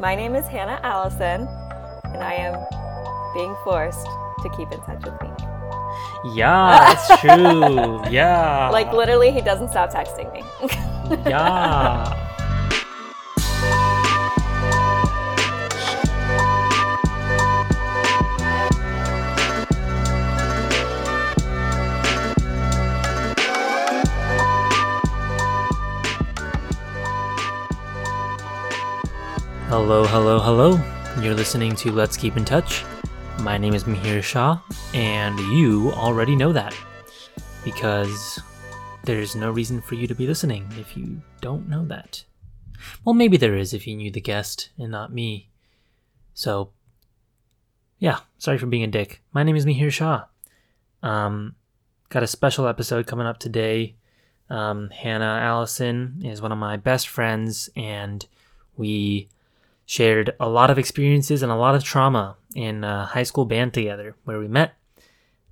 My name is Hannah Allison, and I am being forced to keep in touch with me. Yeah, that's true. Yeah. Like, literally, he doesn't stop texting me. yeah. Hello, hello, hello. You're listening to Let's Keep in Touch. My name is Mihir Shah, and you already know that because there's no reason for you to be listening if you don't know that. Well, maybe there is if you knew the guest and not me. So, yeah, sorry for being a dick. My name is Mihir Shah. Um, got a special episode coming up today. Um, Hannah Allison is one of my best friends, and we shared a lot of experiences and a lot of trauma in uh, high school band together where we met.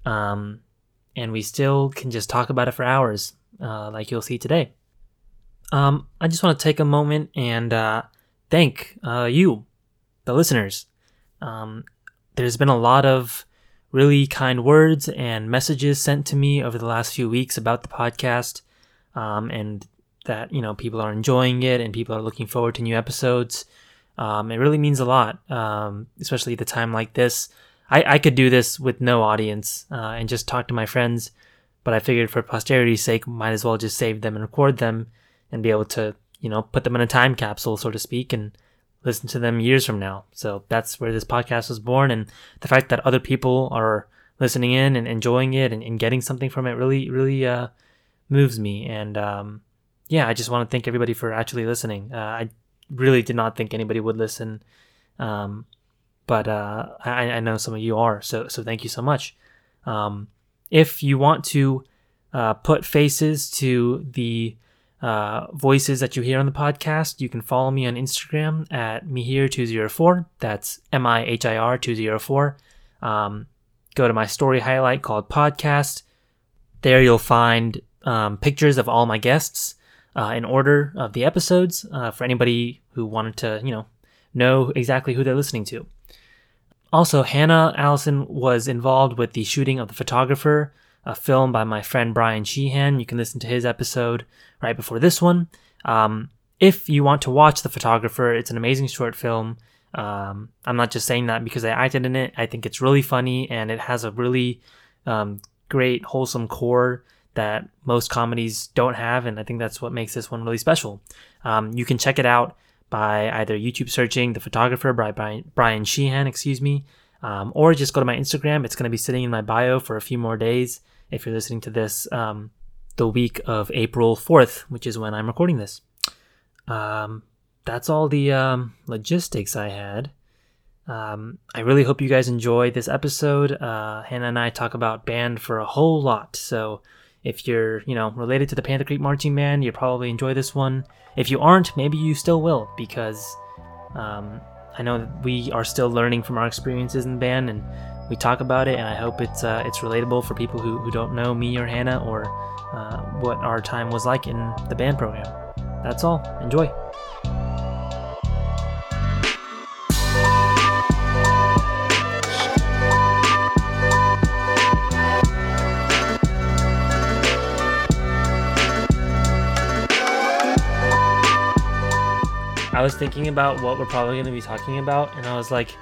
Um, and we still can just talk about it for hours, uh, like you'll see today. Um, I just want to take a moment and uh, thank uh, you, the listeners. Um, there's been a lot of really kind words and messages sent to me over the last few weeks about the podcast, um, and that you know people are enjoying it and people are looking forward to new episodes. Um, it really means a lot, um, especially at a time like this. I, I could do this with no audience uh, and just talk to my friends, but I figured for posterity's sake, might as well just save them and record them and be able to, you know, put them in a time capsule, so to speak, and listen to them years from now. So that's where this podcast was born. And the fact that other people are listening in and enjoying it and, and getting something from it really, really uh, moves me. And um, yeah, I just want to thank everybody for actually listening. Uh, I really did not think anybody would listen. Um, but uh, I, I, know some of you are, so so thank you so much. Um, if you want to uh, put faces to the uh, voices that you hear on the podcast, you can follow me on Instagram at mihir204. That's M I H I R 204. Um, go to my story highlight called podcast. There you'll find um, pictures of all my guests uh, in order of the episodes uh, for anybody who wanted to, you know, know exactly who they're listening to. Also, Hannah Allison was involved with the shooting of The Photographer, a film by my friend Brian Sheehan. You can listen to his episode right before this one. Um, if you want to watch The Photographer, it's an amazing short film. Um, I'm not just saying that because I acted in it. I think it's really funny and it has a really um, great, wholesome core that most comedies don't have, and I think that's what makes this one really special. Um, you can check it out by either YouTube searching The Photographer by Brian, Brian Sheehan, excuse me, um, or just go to my Instagram. It's going to be sitting in my bio for a few more days if you're listening to this um, the week of April 4th, which is when I'm recording this. Um, that's all the um, logistics I had. Um, I really hope you guys enjoy this episode. Uh, Hannah and I talk about band for a whole lot, so if you're, you know, related to the Panther Creek Marching Band, you'll probably enjoy this one. If you aren't, maybe you still will, because um, I know that we are still learning from our experiences in the band, and we talk about it. And I hope it's uh, it's relatable for people who, who don't know me or Hannah or uh, what our time was like in the band program. That's all. Enjoy. I was thinking about what we're probably going to be talking about, and I was like,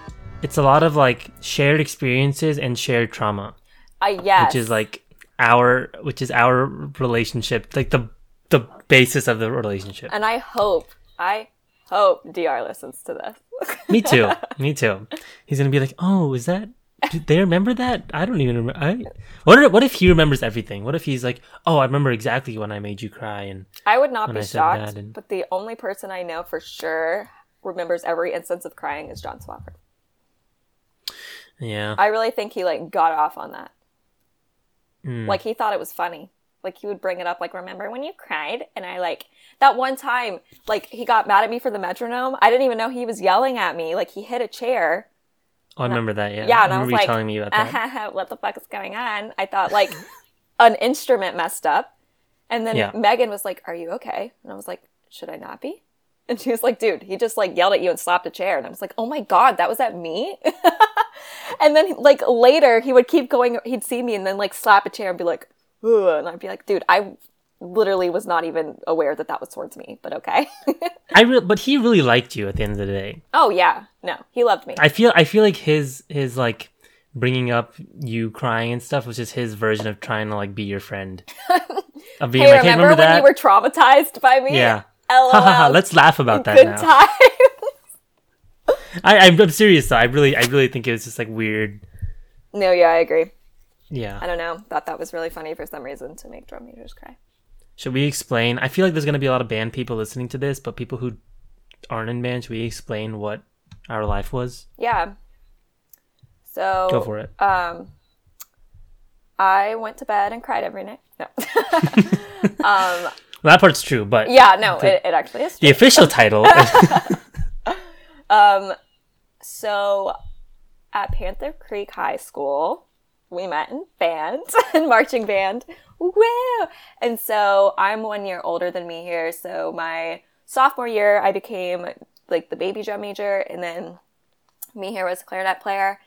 it's a lot of like shared experiences and shared trauma. Uh, yes. Which is like our, which is our relationship, like the the basis of the relationship. And I hope, I hope Dr listens to this. Me too. Me too. He's gonna be like, oh, is that do they remember that? I don't even remember. I, what, if, what if he remembers everything? What if he's like, oh, I remember exactly when I made you cry and I would not be shocked. And... But the only person I know for sure remembers every instance of crying is John Swafford. Yeah, I really think he like got off on that. Mm. Like he thought it was funny. Like he would bring it up, like remember when you cried? And I like that one time, like he got mad at me for the metronome. I didn't even know he was yelling at me. Like he hit a chair Oh, I remember that. Yeah. Yeah, and I, I was like, telling me about that. what the fuck is going on? I thought like an instrument messed up, and then yeah. Megan was like, "Are you okay?" And I was like, "Should I not be?" And she was like, dude, he just like yelled at you and slapped a chair. And I was like, oh my God, that was at me? and then like later he would keep going, he'd see me and then like slap a chair and be like, Ugh. and I'd be like, dude, I literally was not even aware that that was towards me, but okay. I re- but he really liked you at the end of the day. Oh yeah, no, he loved me. I feel I feel like his his like bringing up you crying and stuff was just his version of trying to like be your friend. Of being hey, like, remember, hey, remember when that? you were traumatized by me? Yeah. LOL. Let's laugh about that Good now. Times. I, I'm, I'm serious though. I really, I really think it was just like weird. No, yeah, I agree. Yeah. I don't know. Thought that was really funny for some reason to make drum majors cry. Should we explain? I feel like there's gonna be a lot of band people listening to this, but people who aren't in band, should we explain what our life was? Yeah. So go for it. Um, I went to bed and cried every night. No. um, well, that part's true, but yeah, no, the, it, it actually is. True. The official title. um, so at Panther Creek High School, we met in band, in marching band. Woo! And so I'm one year older than Mihir. So my sophomore year, I became like the baby drum major, and then Mihir was a clarinet player.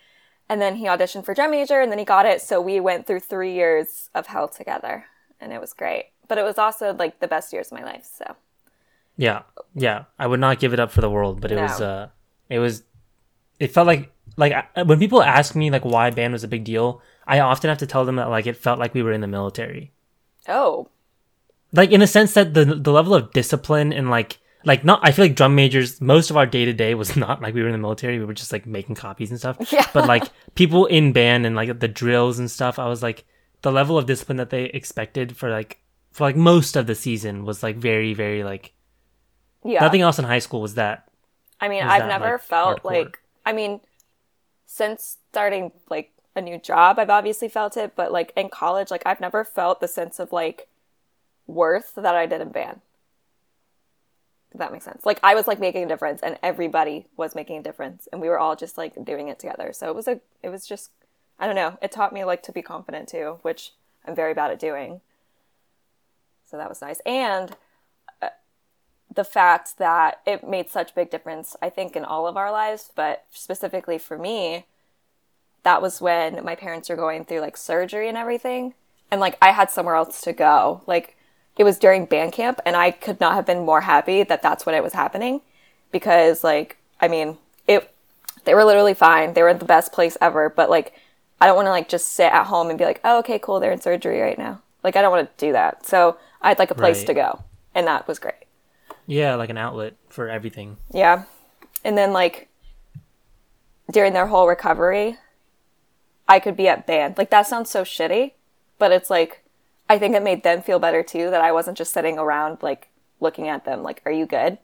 And then he auditioned for drum major, and then he got it. So we went through three years of hell together, and it was great but it was also like the best years of my life. So yeah, yeah, I would not give it up for the world, but it no. was uh, it was, it felt like like when people ask me like why band was a big deal, I often have to tell them that like it felt like we were in the military. Oh. Like in a sense that the the level of discipline and like like not I feel like drum majors most of our day to day was not like we were in the military we were just like making copies and stuff yeah. but like people in band and like the drills and stuff I was like the level of discipline that they expected for like for like most of the season was like very very like yeah nothing else in high school was that i mean i've that, never like, felt hardcore. like i mean since starting like a new job i've obviously felt it but like in college like i've never felt the sense of like worth that i did in band if that makes sense. Like i was like making a difference and everybody was making a difference and we were all just like doing it together. So it was a it was just i don't know. It taught me like to be confident too which i'm very bad at doing. So that was nice. And the fact that it made such big difference, I think, in all of our lives, but specifically for me, that was when my parents were going through like surgery and everything. And like I had somewhere else to go. Like it was during band camp, and I could not have been more happy that that's when it was happening because, like, I mean, it, they were literally fine. They were in the best place ever, but like, I don't want to like just sit at home and be like, oh, okay, cool, they're in surgery right now. Like, I don't want to do that. So I had like a place right. to go, and that was great. Yeah, like an outlet for everything. Yeah, and then like during their whole recovery, I could be at band. Like that sounds so shitty, but it's like I think it made them feel better too that I wasn't just sitting around like looking at them like, "Are you good?"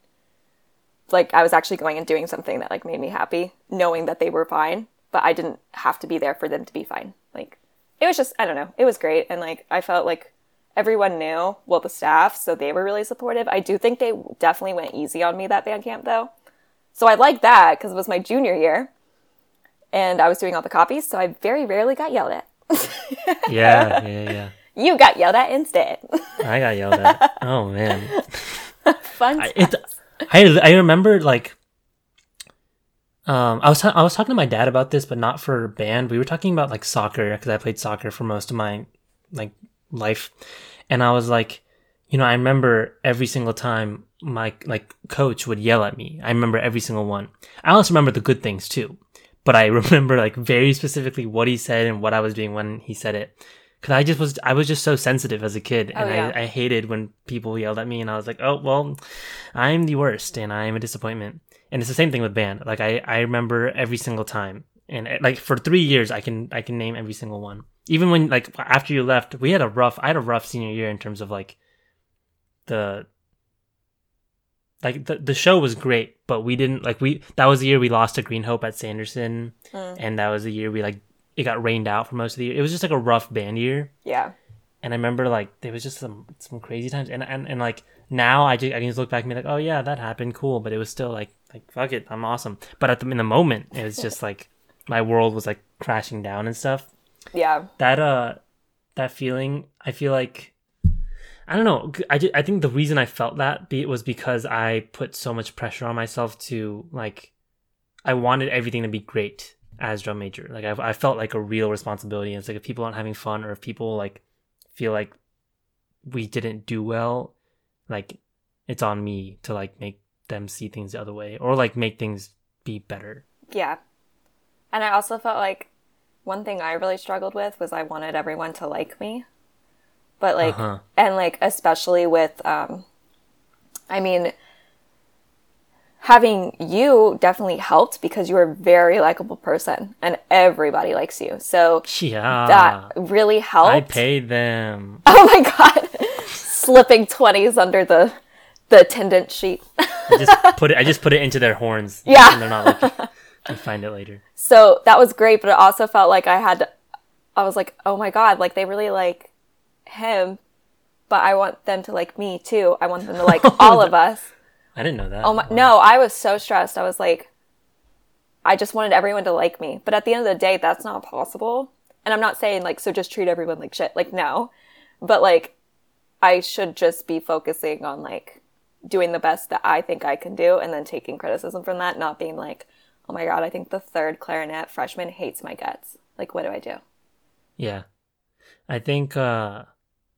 Like I was actually going and doing something that like made me happy, knowing that they were fine, but I didn't have to be there for them to be fine. Like it was just I don't know, it was great, and like I felt like everyone knew, well, the staff, so they were really supportive. I do think they definitely went easy on me that band camp, though. So I like that because it was my junior year and I was doing all the copies, so I very rarely got yelled at. yeah, yeah, yeah. You got yelled at instead. I got yelled at. Oh, man. Fun. I, it, I, I remember, like, um, I was ta- I was talking to my dad about this, but not for band. We were talking about like soccer because I played soccer for most of my like life. And I was like, you know, I remember every single time my like coach would yell at me. I remember every single one. I also remember the good things too. But I remember like very specifically what he said and what I was doing when he said it. Cause I just was, I was just so sensitive as a kid oh, and oh, yeah. I, I hated when people yelled at me and I was like, oh, well, I'm the worst and I'm a disappointment. And it's the same thing with band. Like I, I remember every single time and like for three years, I can, I can name every single one even when like after you left, we had a rough. I had a rough senior year in terms of like the like the the show was great, but we didn't like we that was the year we lost to Green Hope at Sanderson, mm. and that was the year we like it got rained out for most of the year. It was just like a rough band year. Yeah. And I remember like there was just some some crazy times, and and, and like now I just I can just look back and be like, oh yeah, that happened, cool. But it was still like like fuck it, I'm awesome. But at the in the moment, it was just like my world was like crashing down and stuff. Yeah. That uh that feeling, I feel like I don't know. I, just, I think the reason I felt that be, was because I put so much pressure on myself to like, I wanted everything to be great as drum major. Like I, I felt like a real responsibility. And it's like if people aren't having fun or if people like feel like we didn't do well, like it's on me to like make them see things the other way or like make things be better. Yeah. And I also felt like one thing I really struggled with was I wanted everyone to like me. But like uh-huh. and like especially with um I mean having you definitely helped because you are a very likable person and everybody likes you. So yeah, that really helped. I paid them. Oh my god. Slipping 20s under the the attendant sheet. I just put it I just put it into their horns. Yeah. And they're not looking. I find it later. So that was great, but it also felt like I had, I was like, oh my God, like they really like him, but I want them to like me too. I want them to like all of us. I didn't know that. Oh my, no, I was so stressed. I was like, I just wanted everyone to like me. But at the end of the day, that's not possible. And I'm not saying like, so just treat everyone like shit. Like, no. But like, I should just be focusing on like doing the best that I think I can do and then taking criticism from that, not being like, oh my god, I think the third clarinet freshman hates my guts. Like, what do I do? Yeah, I think uh,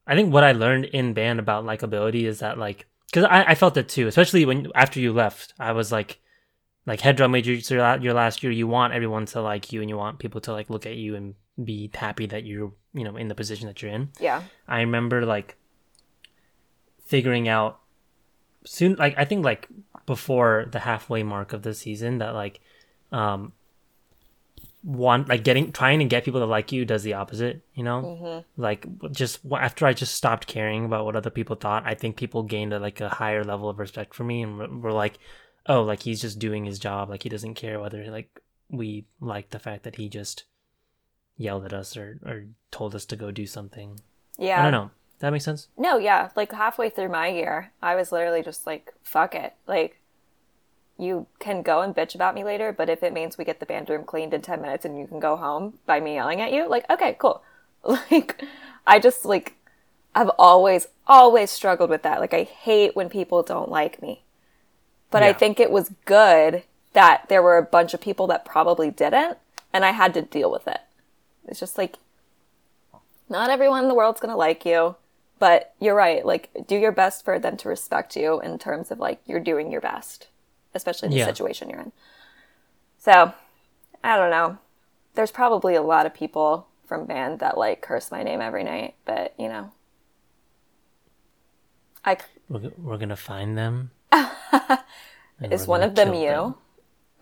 I think what I learned in band about likability is that like because I, I felt it too, especially when after you left, I was like like head drum major your last year, you want everyone to like you and you want people to like look at you and be happy that you're you know in the position that you're in. Yeah, I remember like figuring out soon like I think like before the halfway mark of the season that like um want like getting trying to get people to like you does the opposite you know? Mm-hmm. like just after i just stopped caring about what other people thought i think people gained a, like a higher level of respect for me and were like oh like he's just doing his job. Like he doesn't care whether like we like the fact that he just yelled at us or or told us to go do something. Yeah. i don't know. That makes sense? No yeah. Like halfway through my year i was literally just like fuck it. Like you can go and bitch about me later, but if it means we get the band room cleaned in 10 minutes and you can go home by me yelling at you, like, okay, cool. Like, I just, like, I've always, always struggled with that. Like, I hate when people don't like me. But yeah. I think it was good that there were a bunch of people that probably didn't, and I had to deal with it. It's just like, not everyone in the world's gonna like you, but you're right. Like, do your best for them to respect you in terms of, like, you're doing your best especially in the yeah. situation you're in. So, I don't know. There's probably a lot of people from band that like curse my name every night, but you know, I. We're, we're gonna find them. Is one of them you? Them.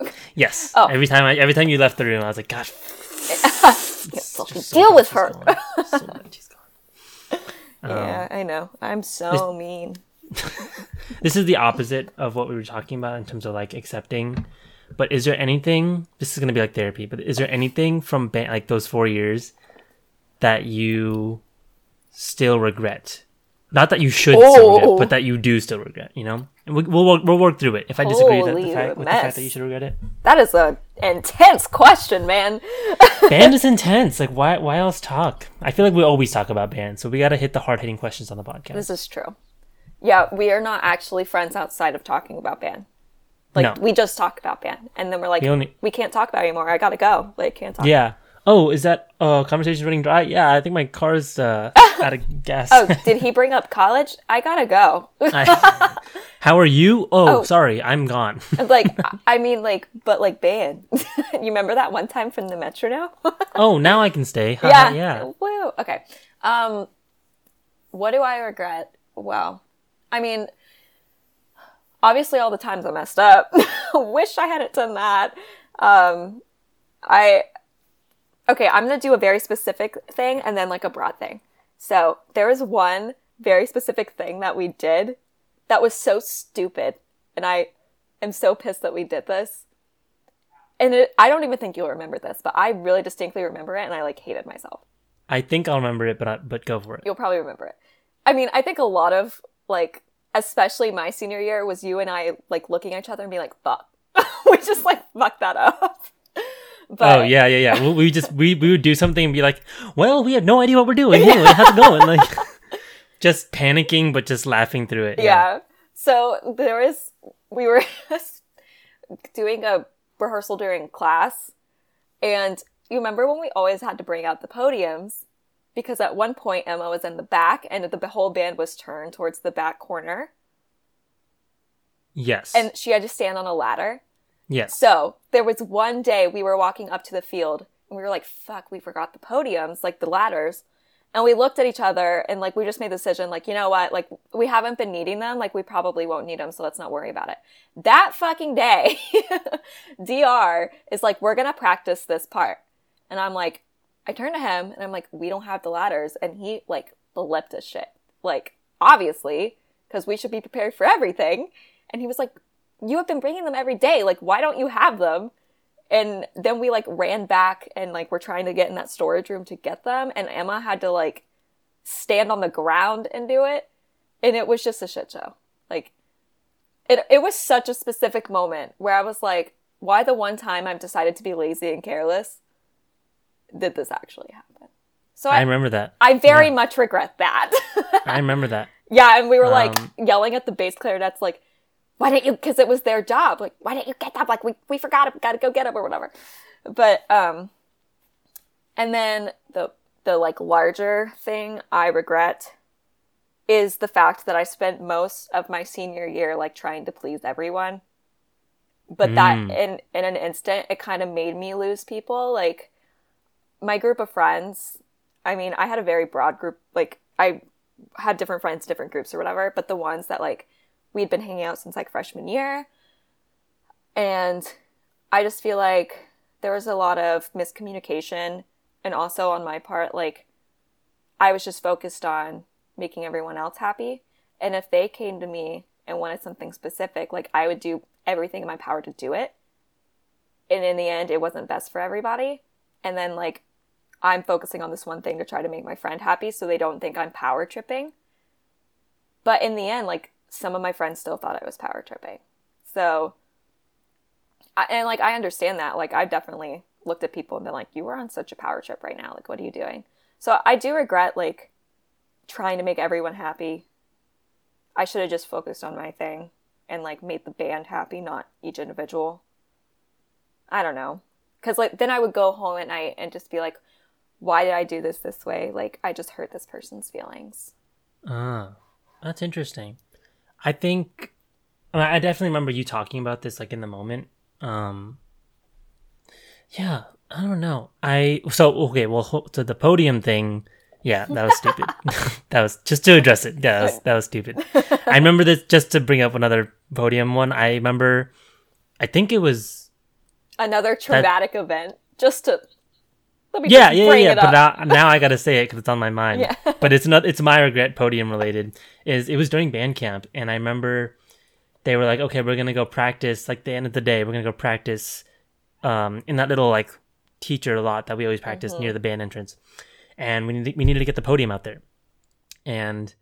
Yes. Oh. Every time I, every time you left the room, I was like, God. fucking so deal with her. so yeah, um, I know. I'm so mean. this is the opposite of what we were talking about in terms of like accepting. But is there anything? This is gonna be like therapy. But is there anything from ba- like those four years that you still regret? Not that you should oh. still regret, oh. but that you do still regret. You know, and we, will we'll, we'll work through it. If I disagree with, the fact, with the fact that you should regret it, that is a intense question, man. band is intense. Like, why why else talk? I feel like we always talk about band, so we got to hit the hard hitting questions on the podcast. This is true. Yeah, we are not actually friends outside of talking about band. Like no. we just talk about band, and then we're like, only... we can't talk about it anymore. I gotta go. Like, can't talk. Yeah. Oh, is that uh conversation running dry? Yeah, I think my car's uh, out of gas. oh, did he bring up college? I gotta go. I, how are you? Oh, oh, sorry, I'm gone. like, I mean, like, but like band. you remember that one time from the Metronome? oh, now I can stay. yeah. yeah. Woo. Okay. Um, what do I regret? Well, I mean, obviously all the times I messed up. Wish I hadn't done that. Um, I okay, I'm gonna do a very specific thing and then like a broad thing. So there was one very specific thing that we did that was so stupid, and I am so pissed that we did this. And it, I don't even think you'll remember this, but I really distinctly remember it, and I like hated myself. I think I'll remember it, but I, but go for it. You'll probably remember it. I mean, I think a lot of like especially my senior year was you and I like looking at each other and being like, fuck. we just like fucked that up. Oh, but... Oh yeah, yeah, yeah. we, we just we, we would do something and be like, "Well, we have no idea what we're doing. Anyway, how's it going?" Like, just panicking, but just laughing through it. Yeah. yeah. So there was, we were doing a rehearsal during class, and you remember when we always had to bring out the podiums because at one point Emma was in the back and the whole band was turned towards the back corner. Yes. And she had to stand on a ladder. Yes. So there was one day we were walking up to the field and we were like, fuck, we forgot the podiums, like the ladders. And we looked at each other and like we just made the decision, like, you know what? Like we haven't been needing them. Like we probably won't need them. So let's not worry about it. That fucking day, DR is like, we're going to practice this part. And I'm like, I turn to him and I'm like, we don't have the ladders. And he like flipped a shit. Like, obviously, because we should be prepared for everything. And he was like, you have been bringing them every day. Like, why don't you have them? And then we like ran back and like we're trying to get in that storage room to get them. And Emma had to like stand on the ground and do it. And it was just a shit show. Like, it, it was such a specific moment where I was like, why the one time I've decided to be lazy and careless did this actually happen? So I, I remember that. I very yeah. much regret that. I remember that. Yeah, and we were like um, yelling at the bass clarinets, like, why didn't you? Because it was their job. Like, why didn't you get them? Like, we we forgot it. We got to go get them or whatever. But um, and then the the like larger thing I regret is the fact that I spent most of my senior year like trying to please everyone. But mm. that in in an instant, it kind of made me lose people. Like my group of friends. I mean, I had a very broad group. Like I had different friends, different groups or whatever. But the ones that like we'd been hanging out since like freshman year. And I just feel like there was a lot of miscommunication and also on my part like I was just focused on making everyone else happy. And if they came to me and wanted something specific, like I would do everything in my power to do it. And in the end, it wasn't best for everybody. And then, like, I'm focusing on this one thing to try to make my friend happy so they don't think I'm power tripping. But in the end, like, some of my friends still thought I was power tripping. So, and like, I understand that. Like, I've definitely looked at people and been like, you are on such a power trip right now. Like, what are you doing? So, I do regret, like, trying to make everyone happy. I should have just focused on my thing and, like, made the band happy, not each individual. I don't know. Cause, like, then I would go home at night and just be like, why did I do this this way? Like, I just hurt this person's feelings. Ah, that's interesting. I think I definitely remember you talking about this like in the moment. Um Yeah, I don't know. I so okay, well so the podium thing, yeah, that was stupid. that was just to address it. Yeah, that was, that was stupid. I remember this just to bring up another podium one. I remember I think it was another traumatic that, event just to yeah, yeah, yeah. But now, now I gotta say it because it's on my mind. Yeah. but it's not. It's my regret. Podium related. Is it was during band camp, and I remember they were like, "Okay, we're gonna go practice." Like the end of the day, we're gonna go practice um, in that little like teacher lot that we always practice mm-hmm. near the band entrance, and we needed, we needed to get the podium out there. And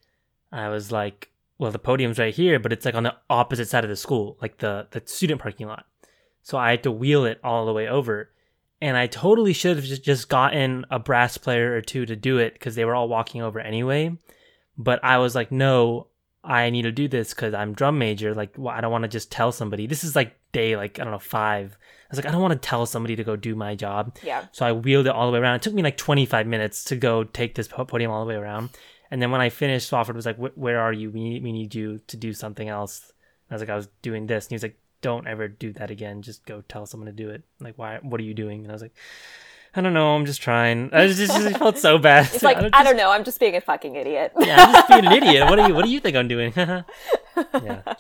I was like, "Well, the podium's right here, but it's like on the opposite side of the school, like the the student parking lot." So I had to wheel it all the way over and I totally should have just gotten a brass player or two to do it because they were all walking over anyway. But I was like, no, I need to do this because I'm drum major. Like, well, I don't want to just tell somebody. This is like day, like, I don't know, five. I was like, I don't want to tell somebody to go do my job. Yeah. So I wheeled it all the way around. It took me like 25 minutes to go take this podium all the way around. And then when I finished, Swafford was like, where are you? We need, we need you to do something else. I was like, I was doing this. And he was like, don't ever do that again. Just go tell someone to do it. Like, why? What are you doing? And I was like, I don't know. I'm just trying. I just, just felt so bad. It's like I don't, just, I don't, know. I'm just being a fucking idiot. yeah, I'm just being an idiot. What do you What do you think I'm doing? yeah,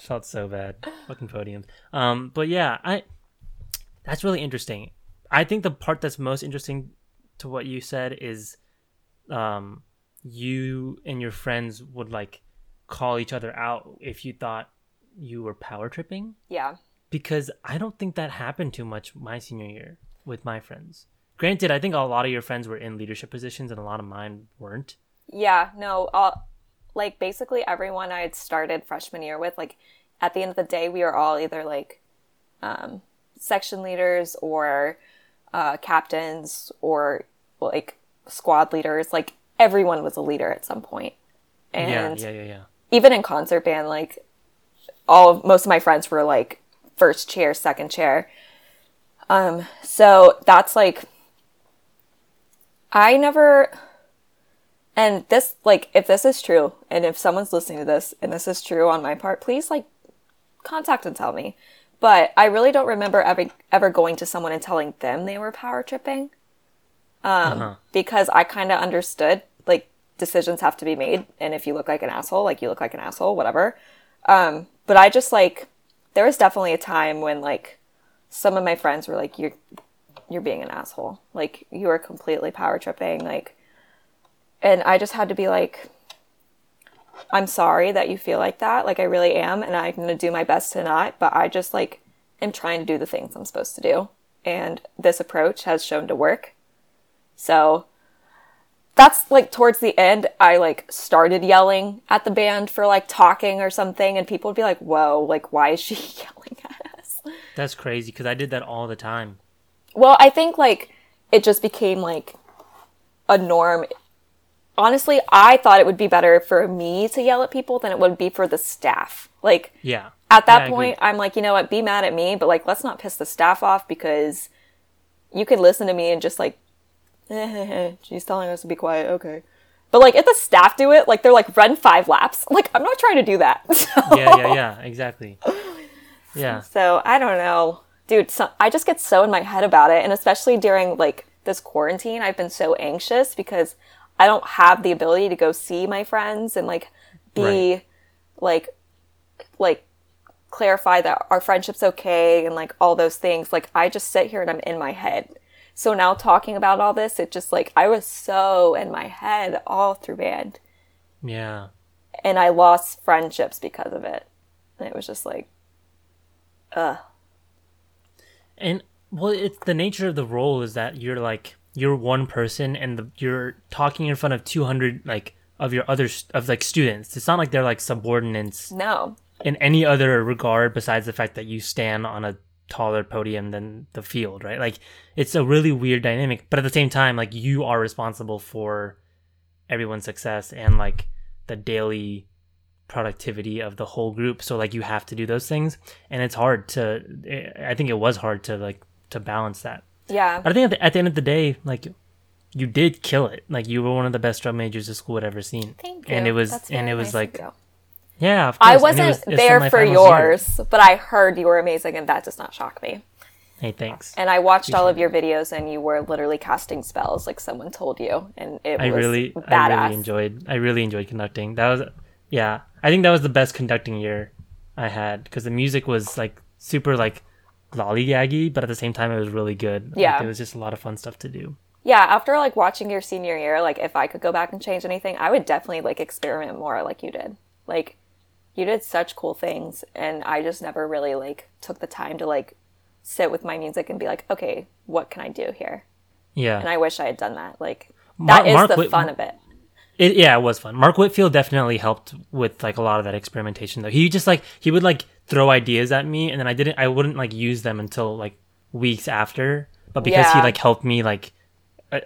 felt so bad. Fucking podium. Um, but yeah, I. That's really interesting. I think the part that's most interesting to what you said is, um, you and your friends would like call each other out if you thought you were power tripping. Yeah because I don't think that happened too much my senior year with my friends. Granted, I think a lot of your friends were in leadership positions and a lot of mine weren't. Yeah, no, uh, like basically everyone I had started freshman year with, like at the end of the day, we were all either like um, section leaders or uh, captains or like squad leaders. Like everyone was a leader at some point. And yeah, yeah, yeah, yeah. even in concert band, like all of, most of my friends were like first chair, second chair. Um, so that's like I never and this like if this is true and if someone's listening to this and this is true on my part, please like contact and tell me. But I really don't remember ever ever going to someone and telling them they were power tripping. Um, uh-huh. because I kind of understood like decisions have to be made and if you look like an asshole, like you look like an asshole, whatever. Um, but I just like there was definitely a time when like some of my friends were like you're you're being an asshole. Like you are completely power tripping like and I just had to be like I'm sorry that you feel like that. Like I really am and I'm to do my best to not, but I just like am trying to do the things I'm supposed to do. And this approach has shown to work. So that's like towards the end I like started yelling at the band for like talking or something and people would be like, "Whoa, like why is she yelling at us?" That's crazy cuz I did that all the time. Well, I think like it just became like a norm honestly, I thought it would be better for me to yell at people than it would be for the staff. Like, yeah. At that yeah, point, I'm like, you know what? Be mad at me, but like, let's not piss the staff off because you can listen to me and just like, she's telling us to be quiet. Okay. But like, if the staff do it, like they're like run five laps. Like, I'm not trying to do that. So. Yeah, yeah, yeah. Exactly. Yeah. So I don't know, dude. So, I just get so in my head about it, and especially during like this quarantine, I've been so anxious because I don't have the ability to go see my friends and like be right. like like clarify that our friendship's okay and like all those things. Like I just sit here and I'm in my head. So now talking about all this, it just like I was so in my head all through band. Yeah. And I lost friendships because of it. And it was just like ugh. And well, it's the nature of the role is that you're like you're one person and the, you're talking in front of 200 like of your other of like students it's not like they're like subordinates no in any other regard besides the fact that you stand on a taller podium than the field right like it's a really weird dynamic but at the same time like you are responsible for everyone's success and like the daily productivity of the whole group so like you have to do those things and it's hard to eh, i think it was hard to like to balance that yeah. But I think at the, at the end of the day, like you did kill it. Like you were one of the best drum majors the school had ever seen. Thank you. And it was and it was like yeah, I wasn't was, there for yours, year. but I heard you were amazing and that does not shock me. Hey, thanks. And I watched all of your videos and you were literally casting spells like someone told you and it I was really badass. I really enjoyed I really enjoyed conducting. That was yeah. I think that was the best conducting year I had because the music was like super like lollygaggy, but at the same time, it was really good. Yeah, like, it was just a lot of fun stuff to do. Yeah, after like watching your senior year, like if I could go back and change anything, I would definitely like experiment more, like you did. Like you did such cool things, and I just never really like took the time to like sit with my music and be like, okay, what can I do here? Yeah, and I wish I had done that. Like that Mark, is Mark the Whit- fun of it. It, yeah, it was fun. Mark Whitfield definitely helped with like a lot of that experimentation though. He just like he would like throw ideas at me and then I didn't I wouldn't like use them until like weeks after. But because yeah. he like helped me like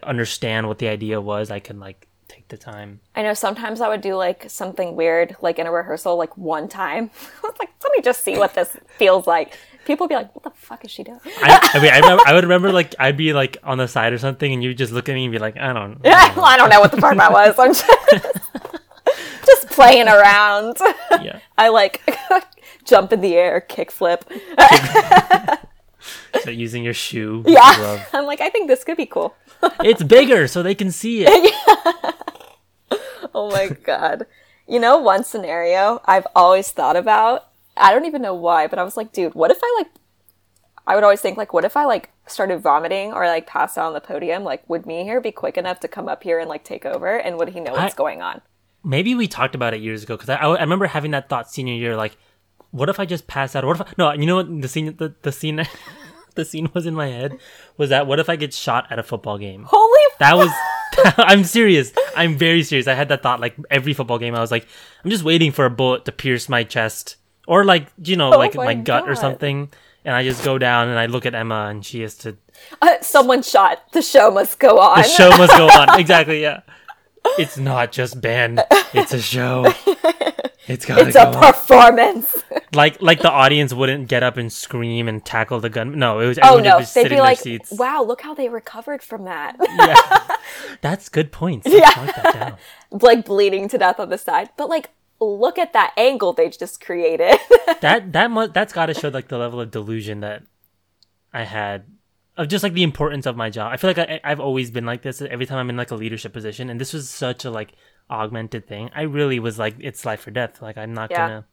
understand what the idea was, I could like the time. I know sometimes I would do like something weird like in a rehearsal like one time. like let me just see what this feels like. People would be like, "What the fuck is she doing?" I, I mean, I, remember, I, would remember like I'd be like on the side or something, and you would just look at me and be like, "I don't." Yeah, I don't know, I don't know what the fuck that was. I'm just, just playing around. Yeah. I like jump in the air, kick flip. so using your shoe. Yeah. Glove. I'm like, I think this could be cool. it's bigger so they can see it. yeah. Oh my god. You know, one scenario I've always thought about. I don't even know why, but I was like, dude, what if I like I would always think like, what if I like started vomiting or like passed out on the podium? Like, would Mihir be quick enough to come up here and like take over? And would he know what's I, going on? Maybe we talked about it years ago because I, I remember having that thought senior year. Like, what if I just pass out? What if I, no? You know what the scene the, the scene the scene was in my head was that what if I get shot at a football game? Holy that was I'm serious. I'm very serious. I had that thought like every football game. I was like, I'm just waiting for a bullet to pierce my chest or like you know oh like my, my gut or something. And I just go down and I look at Emma and she has to. Uh, someone shot. The show must go on. The show must go on. Exactly. Yeah. it's not just Ben. it's a show. It's gotta It's go a on. performance. like like the audience wouldn't get up and scream and tackle the gun. No, it was Oh no, just they'd be like, seats. "Wow, look how they recovered from that." Yeah, that's good points. Yeah. Let's mark that down. like bleeding to death on the side. But like, look at that angle they just created. That that mu- that's got to show like the level of delusion that I had of just like the importance of my job. I feel like I, I've always been like this every time I'm in like a leadership position, and this was such a like augmented thing. I really was like, it's life or death. Like I'm not Yeah. gonna.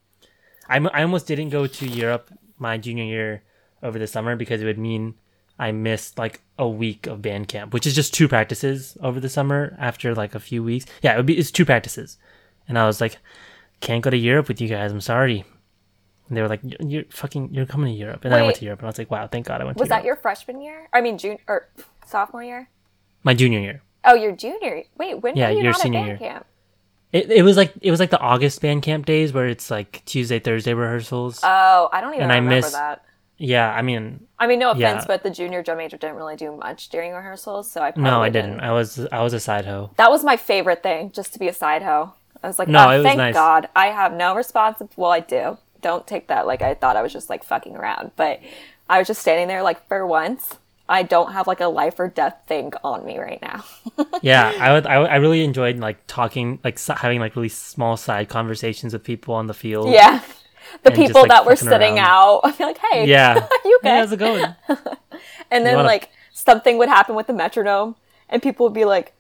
I'm, I almost didn't go to Europe my junior year over the summer because it would mean I missed like a week of band camp, which is just two practices over the summer after like a few weeks. Yeah, it would be it's two practices, and I was like, can't go to Europe with you guys. I'm sorry. And they were like, "You're- "You're fucking, you're coming to Europe," and then I went to Europe, and I was like, "Wow, thank God I went to Europe Was that Europe." your freshman year? I mean, June or sophomore year? My junior year. Oh, your junior. Wait, when Yeah, were you your not senior at year. band camp? It, it was like it was like the August band camp days where it's like Tuesday, Thursday rehearsals. Oh, I don't even And I remember miss- that. yeah, I mean, I mean, no offense, Yeah. but the junior drum major didn't really do much during rehearsals, so I probably no, I didn't. I was I was a side hoe. That was my favorite thing, just to be a side hoe. I was like, No, oh, it was thank nice. God, I have no responsibility. Well, I do. Don't take that like I thought I was just like fucking around, but I was just standing there like for once. I don't have like a life or death thing on me right now. yeah, I would. I, I really enjoyed like talking, like having like really small side conversations with people on the field. yeah, the And just, people like, that were sitting around. out. I'd be like, hey, yeah. you okay? Hey, how's it going? And then wanna- like something would happen with the metronome, and people would be like,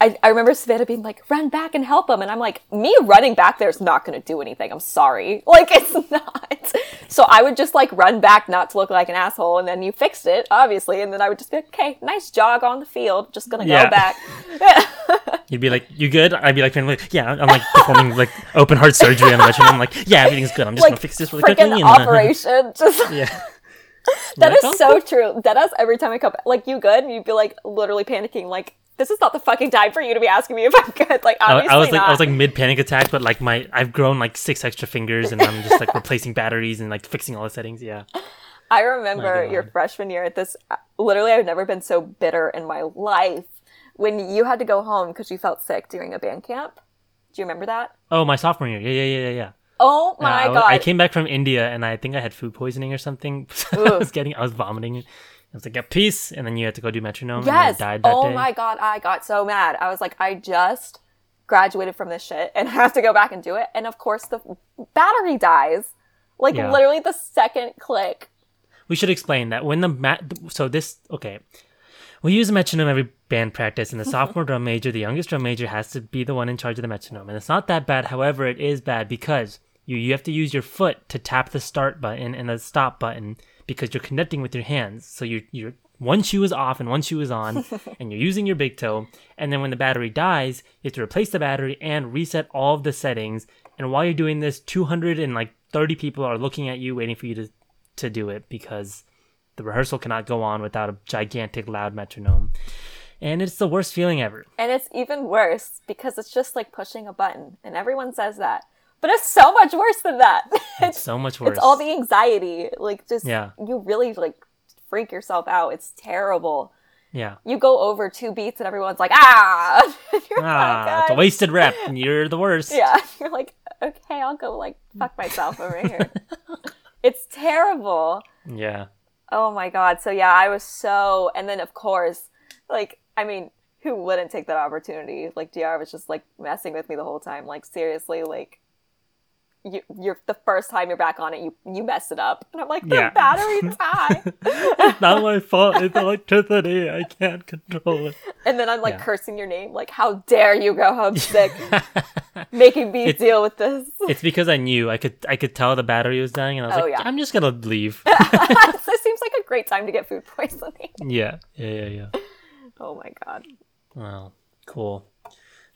I, I remember Savannah being like, run back and help him. And I'm like, me running back there is not going to do anything. I'm sorry. Like, it's not. So I would just like run back not to look like an asshole. And then you fixed it, obviously. And then I would just be like, okay, nice jog on the field. Just going to Yeah. go back. You'd be like, "You good?" I'd be like, "Yeah." I'm like performing like open heart surgery on the metronome. I'm like, "Yeah, everything's good. I'm just like, gonna fix this really quickly." and- uh, operation. Just. yeah. That Like, is "Oh, so true. That is every time I come back. Like, you good? And you'd be like literally panicking. Like, this is not the fucking time for you to be asking me if I'm good. Like, I, obviously I was like, not. I was like mid panic attack, but like my, I've grown like six extra fingers, and I'm just like replacing batteries and like fixing all the settings. Yeah. I remember your freshman year at this. Uh, literally, I've never been so bitter in my life when you had to go home because you felt sick during a band camp. Do you remember that? Oh, my sophomore year. Yeah, yeah, yeah, yeah, yeah. Oh my I, god! I came back from India and I think I had food poisoning or something. I was getting, I was vomiting. I was like, "Yeah, peace," and then you had to go do metronome. yes. And died that oh day. my god! I got so mad. I was like, I just graduated from this shit and have to go back and do it. And of course, the battery dies. Like Yeah. literally the second click. We should explain that when the mat. So this okay. We use a metronome every band practice, and the sophomore drum major, the youngest drum major, has to be the one in charge of the metronome. And it's not that bad. However, it is bad because you you have to use your foot to tap the start button and the stop button because you're connecting with your hands. So you're you're one shoe is off and one shoe is on, and you're using your big toe. And then when the battery dies, you have to replace the battery and reset all of the settings. And while you're doing this, 200 and like 30 people are looking at you, waiting for you to to do it because the rehearsal cannot go on without a gigantic loud metronome. And it's the worst feeling ever. And it's even worse because it's just like pushing a button, and everyone says that. But it's so much worse than that. It's so much worse. It's all the anxiety. Like just Yeah. you really like freak yourself out. It's terrible. yeah. You go over two beats and everyone's like, ah You're like, Ah, it's a wasted rep. and You're the worst. Yeah. You're like, okay, I'll go like fuck myself over here. it's terrible. Yeah. Oh my god. So yeah, I was so and then of course, like I mean, who wouldn't take that opportunity? Like DR was just like messing with me the whole time. Like seriously, like you you're the first time you're back on it, you you mess it up. And I'm like, the Yeah. battery died. It's not my fault. It's electricity. I can't control it. and then I'm like Yeah. cursing your name, like, how dare you go home sick, making me It's- deal with this. It's because I knew I could. I could tell the battery was dying, and I was Oh, like, yeah. I'm just gonna leave. this seems like a great time to get food poisoning. yeah. Yeah. Yeah. Yeah. Oh my god. Well, cool.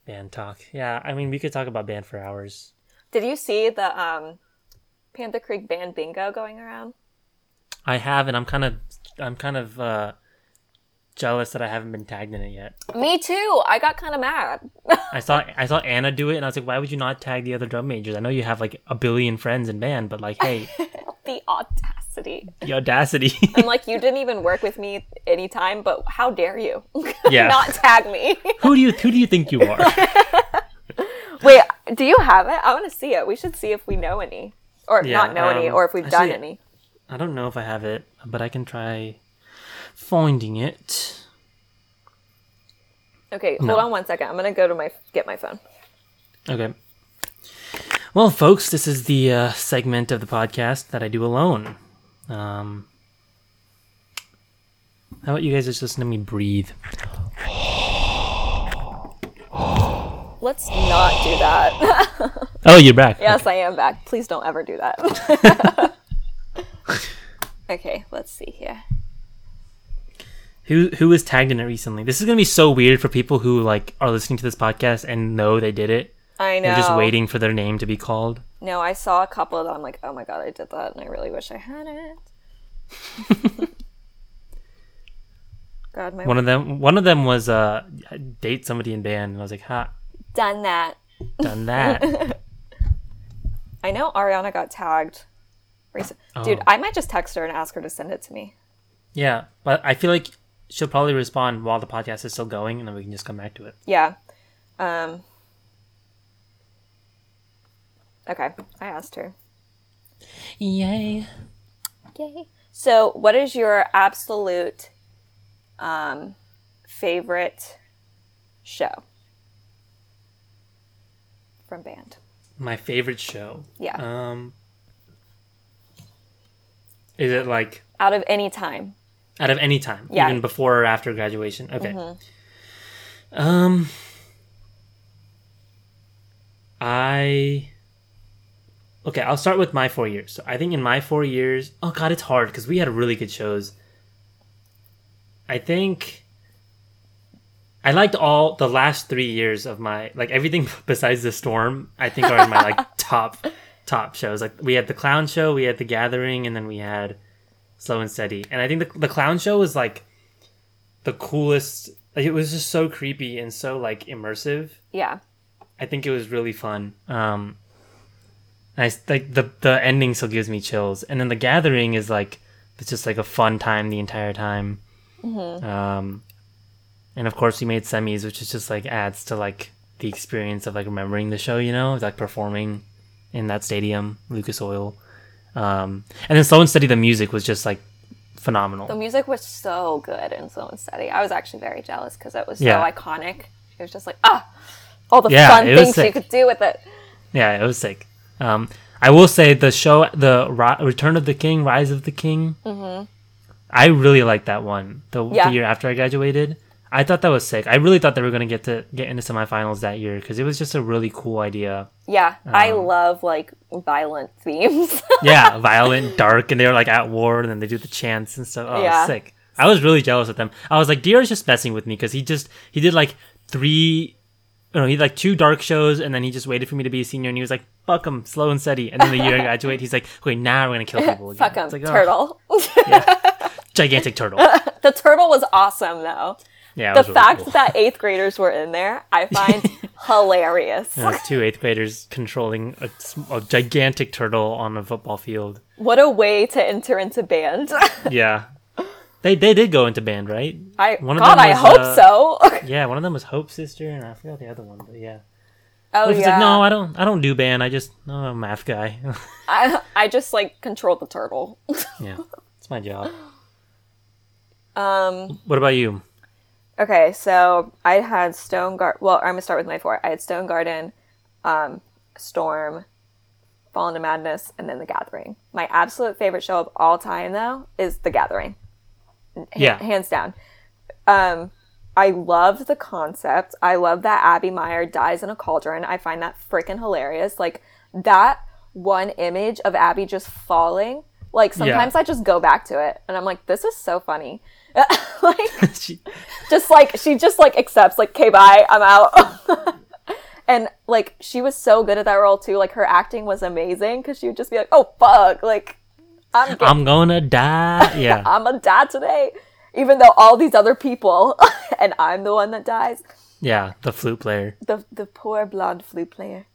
Band talk. Yeah. I mean, we could talk about band for hours. Did you see the um Panther Creek band bingo going around? I have, and I'm kind of, I'm kind of uh, jealous that I haven't been tagged in it yet. Me too. I got kind of mad. I saw, I saw Anna do it, and I was like, why would you not tag the other drum majors? I know you have like a billion friends in band, but like, hey, the audacity. The audacity. I'm like, you didn't even work with me anytime, but how dare you? Yeah. Not tag me. who do you who do you think you are? Wait, do you have it? I want to see it. We should see if we know any, or Yeah, not know any, um, or if we've done any. I don't know if I have it, but I can try finding it. Okay, hold No. on one second. I'm gonna go to my get my phone. Okay. Well, folks, this is the uh, segment of the podcast that I do alone. Um, how about you guys just listen to me breathe? Let's not do that. Oh, you're back. yes, I am back. Please don't ever do that. okay, let's see here. Who who was tagged in it recently? This is gonna be so weird for people who like are listening to this podcast and know they did it. I know. They're just waiting for their name to be called. No, I saw a couple that I'm like, oh my god, I did that, and I really wish I hadn't. god, my One of them one of them was uh date somebody in band, and I was like, ha, done that. done that. I know Ariana got tagged. Recent- Dude, Oh. I might just text her and ask her to send it to me. yeah, but I feel like she'll probably respond while the podcast is still going, and then we can just come back to it. Yeah. Um. Okay, I asked her. Yay. Yay. So, what is your absolute um, favorite show from band? My favorite show. Yeah. Um. Is it like Out of any time. out of any time, Yeah. even before or after graduation? Okay. Um. I. Okay, I'll start with my four years. So I think in my four years, oh god, it's hard because we had really good shows. I think I liked all the last three years of my like everything besides the storm. I think are in my like top top shows. Like we had the clown show, we had the gathering, and then we had slow and steady. And I think the the clown show was like the coolest. Like, it was just so creepy and so like immersive. Yeah. I think it was really fun. Um, I like the the ending still gives me chills, and then the gathering is like it's just like a fun time the entire time. Um, and of course we made semis, which is just like adds to like the experience of like remembering the show. You know, like performing in that stadium, Lucas Oil. Um, and then slow and steady, the music was just like phenomenal. The music was so good in Slow and steady. I was actually very jealous because it was so iconic. It was just like, ah, all the Yeah, fun things you could do with it. Yeah, it was sick. Um, I will say the show, the Ri- Return of the King, Rise of the King. I really liked that one. The, Mm-hmm. Yeah. the year after I graduated, I thought that was sick. I really thought they were gonna get to get into semifinals that year because it was just a really cool idea. Yeah, I Um, love like violent themes. Yeah, violent, dark, and they were like at war, and then they do the chants and stuff. Oh, Yeah. sick! I was really jealous of them. I was like, Dio's just messing with me because he just he did like three. you know, he did like two dark shows, and then he just waited for me to be a senior, and he was like, "Fuck him, slow and steady." And then the year I graduate, he's like, "Okay, now we're gonna kill people again." Fuck him, It's like, oh, turtle. Yeah. Gigantic turtle. the turtle was awesome though. Yeah, The was really fact cool. that eighth graders were in there, I find hilarious. Like two eighth graders controlling a, a gigantic turtle on a football field. What a way to enter into band. Yeah, they they did go into band, right? I One of God, them I hope uh, so. Yeah, one of them was Hope's sister, and I forgot the other one, but yeah. oh yeah. like, no, I don't. I don't do band. I just, no, I'm a math guy. I, I just like control the turtle. yeah, it's my job. um. What about you? Okay, so I had Stone Garden. Well, I'm gonna start with my four. I had Stone Garden, um, Storm, Fall into Madness, and then The Gathering. My absolute favorite show of all time, though, is The Gathering. Ha- Yeah. hands down. Um, I love the concept. I love that Abby Meyer dies in a cauldron. I find that freaking hilarious. Like that one image of Abby just falling. Like sometimes I just go back to it and I'm like, this is so funny. like She- just like she just like accepts like okay bye i'm out and like she was so good at that role too like her acting was amazing because she would just be like oh fuck like i'm get- I'm gonna die. Yeah, i'm gonna die today even though all these other people and i'm the one that dies yeah. The flute player. the the poor blonde flute player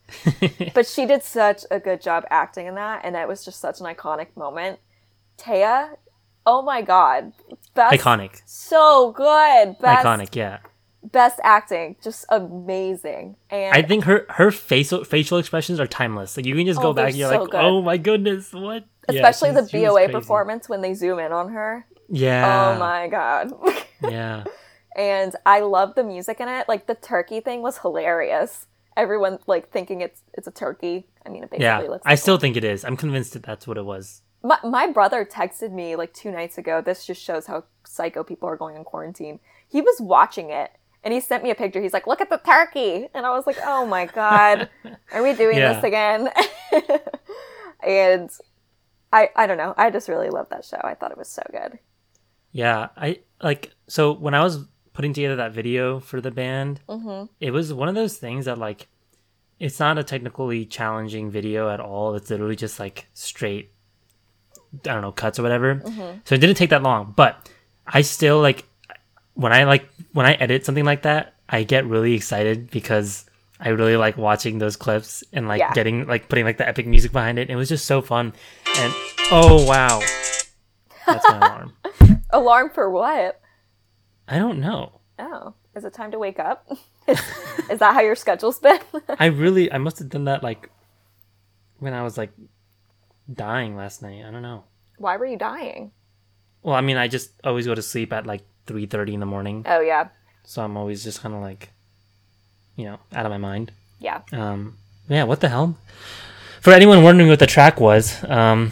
but she did such a good job acting in that and it was just such an iconic moment Taya, oh my god, best, iconic, so good, best, iconic, yeah, best acting, just amazing. And I think her her facial facial expressions are timeless. Like you can just go oh, back, and you're so like, good. oh my goodness, what? Especially yeah, the BOA performance when they zoom in on her. Yeah. Oh my god. yeah. And I love the music in it. Like the turkey thing was hilarious. Everyone like thinking it's it's a turkey. I mean, it basically yeah, looks. Like I still one. think it is. I'm convinced that that's what it was. My my brother texted me like two nights ago. This just shows how psycho people are going in quarantine. He was watching it and he sent me a picture. He's like, "Look at the turkey," and I was like, "Oh my god, are we doing yeah. this again?" and I I don't know. I just really love that show. I thought it was so good. Yeah, I like so when I was putting together that video for the band, mm-hmm. it was one of those things that like it's not a technically challenging video at all. It's literally just like straight, I don't know, cuts or whatever. Mm-hmm. So it didn't take that long, but I still like when I like when I edit something like that, I get really excited because I really like watching those clips and like yeah. getting like putting like the epic music behind it. It was just so fun. And oh wow, that's my alarm. alarm for what? I don't know. Oh, is it time to wake up? is, is that how your schedule's been? I really, I must have done that like when I was like dying last night. I don't know. Why were you dying? Well, I mean, I just always go to sleep at like three thirty in the morning. Oh yeah. So I'm always just kind of like, you know, out of my mind. Yeah. Um. Yeah. What the hell? For anyone wondering what the track was, um,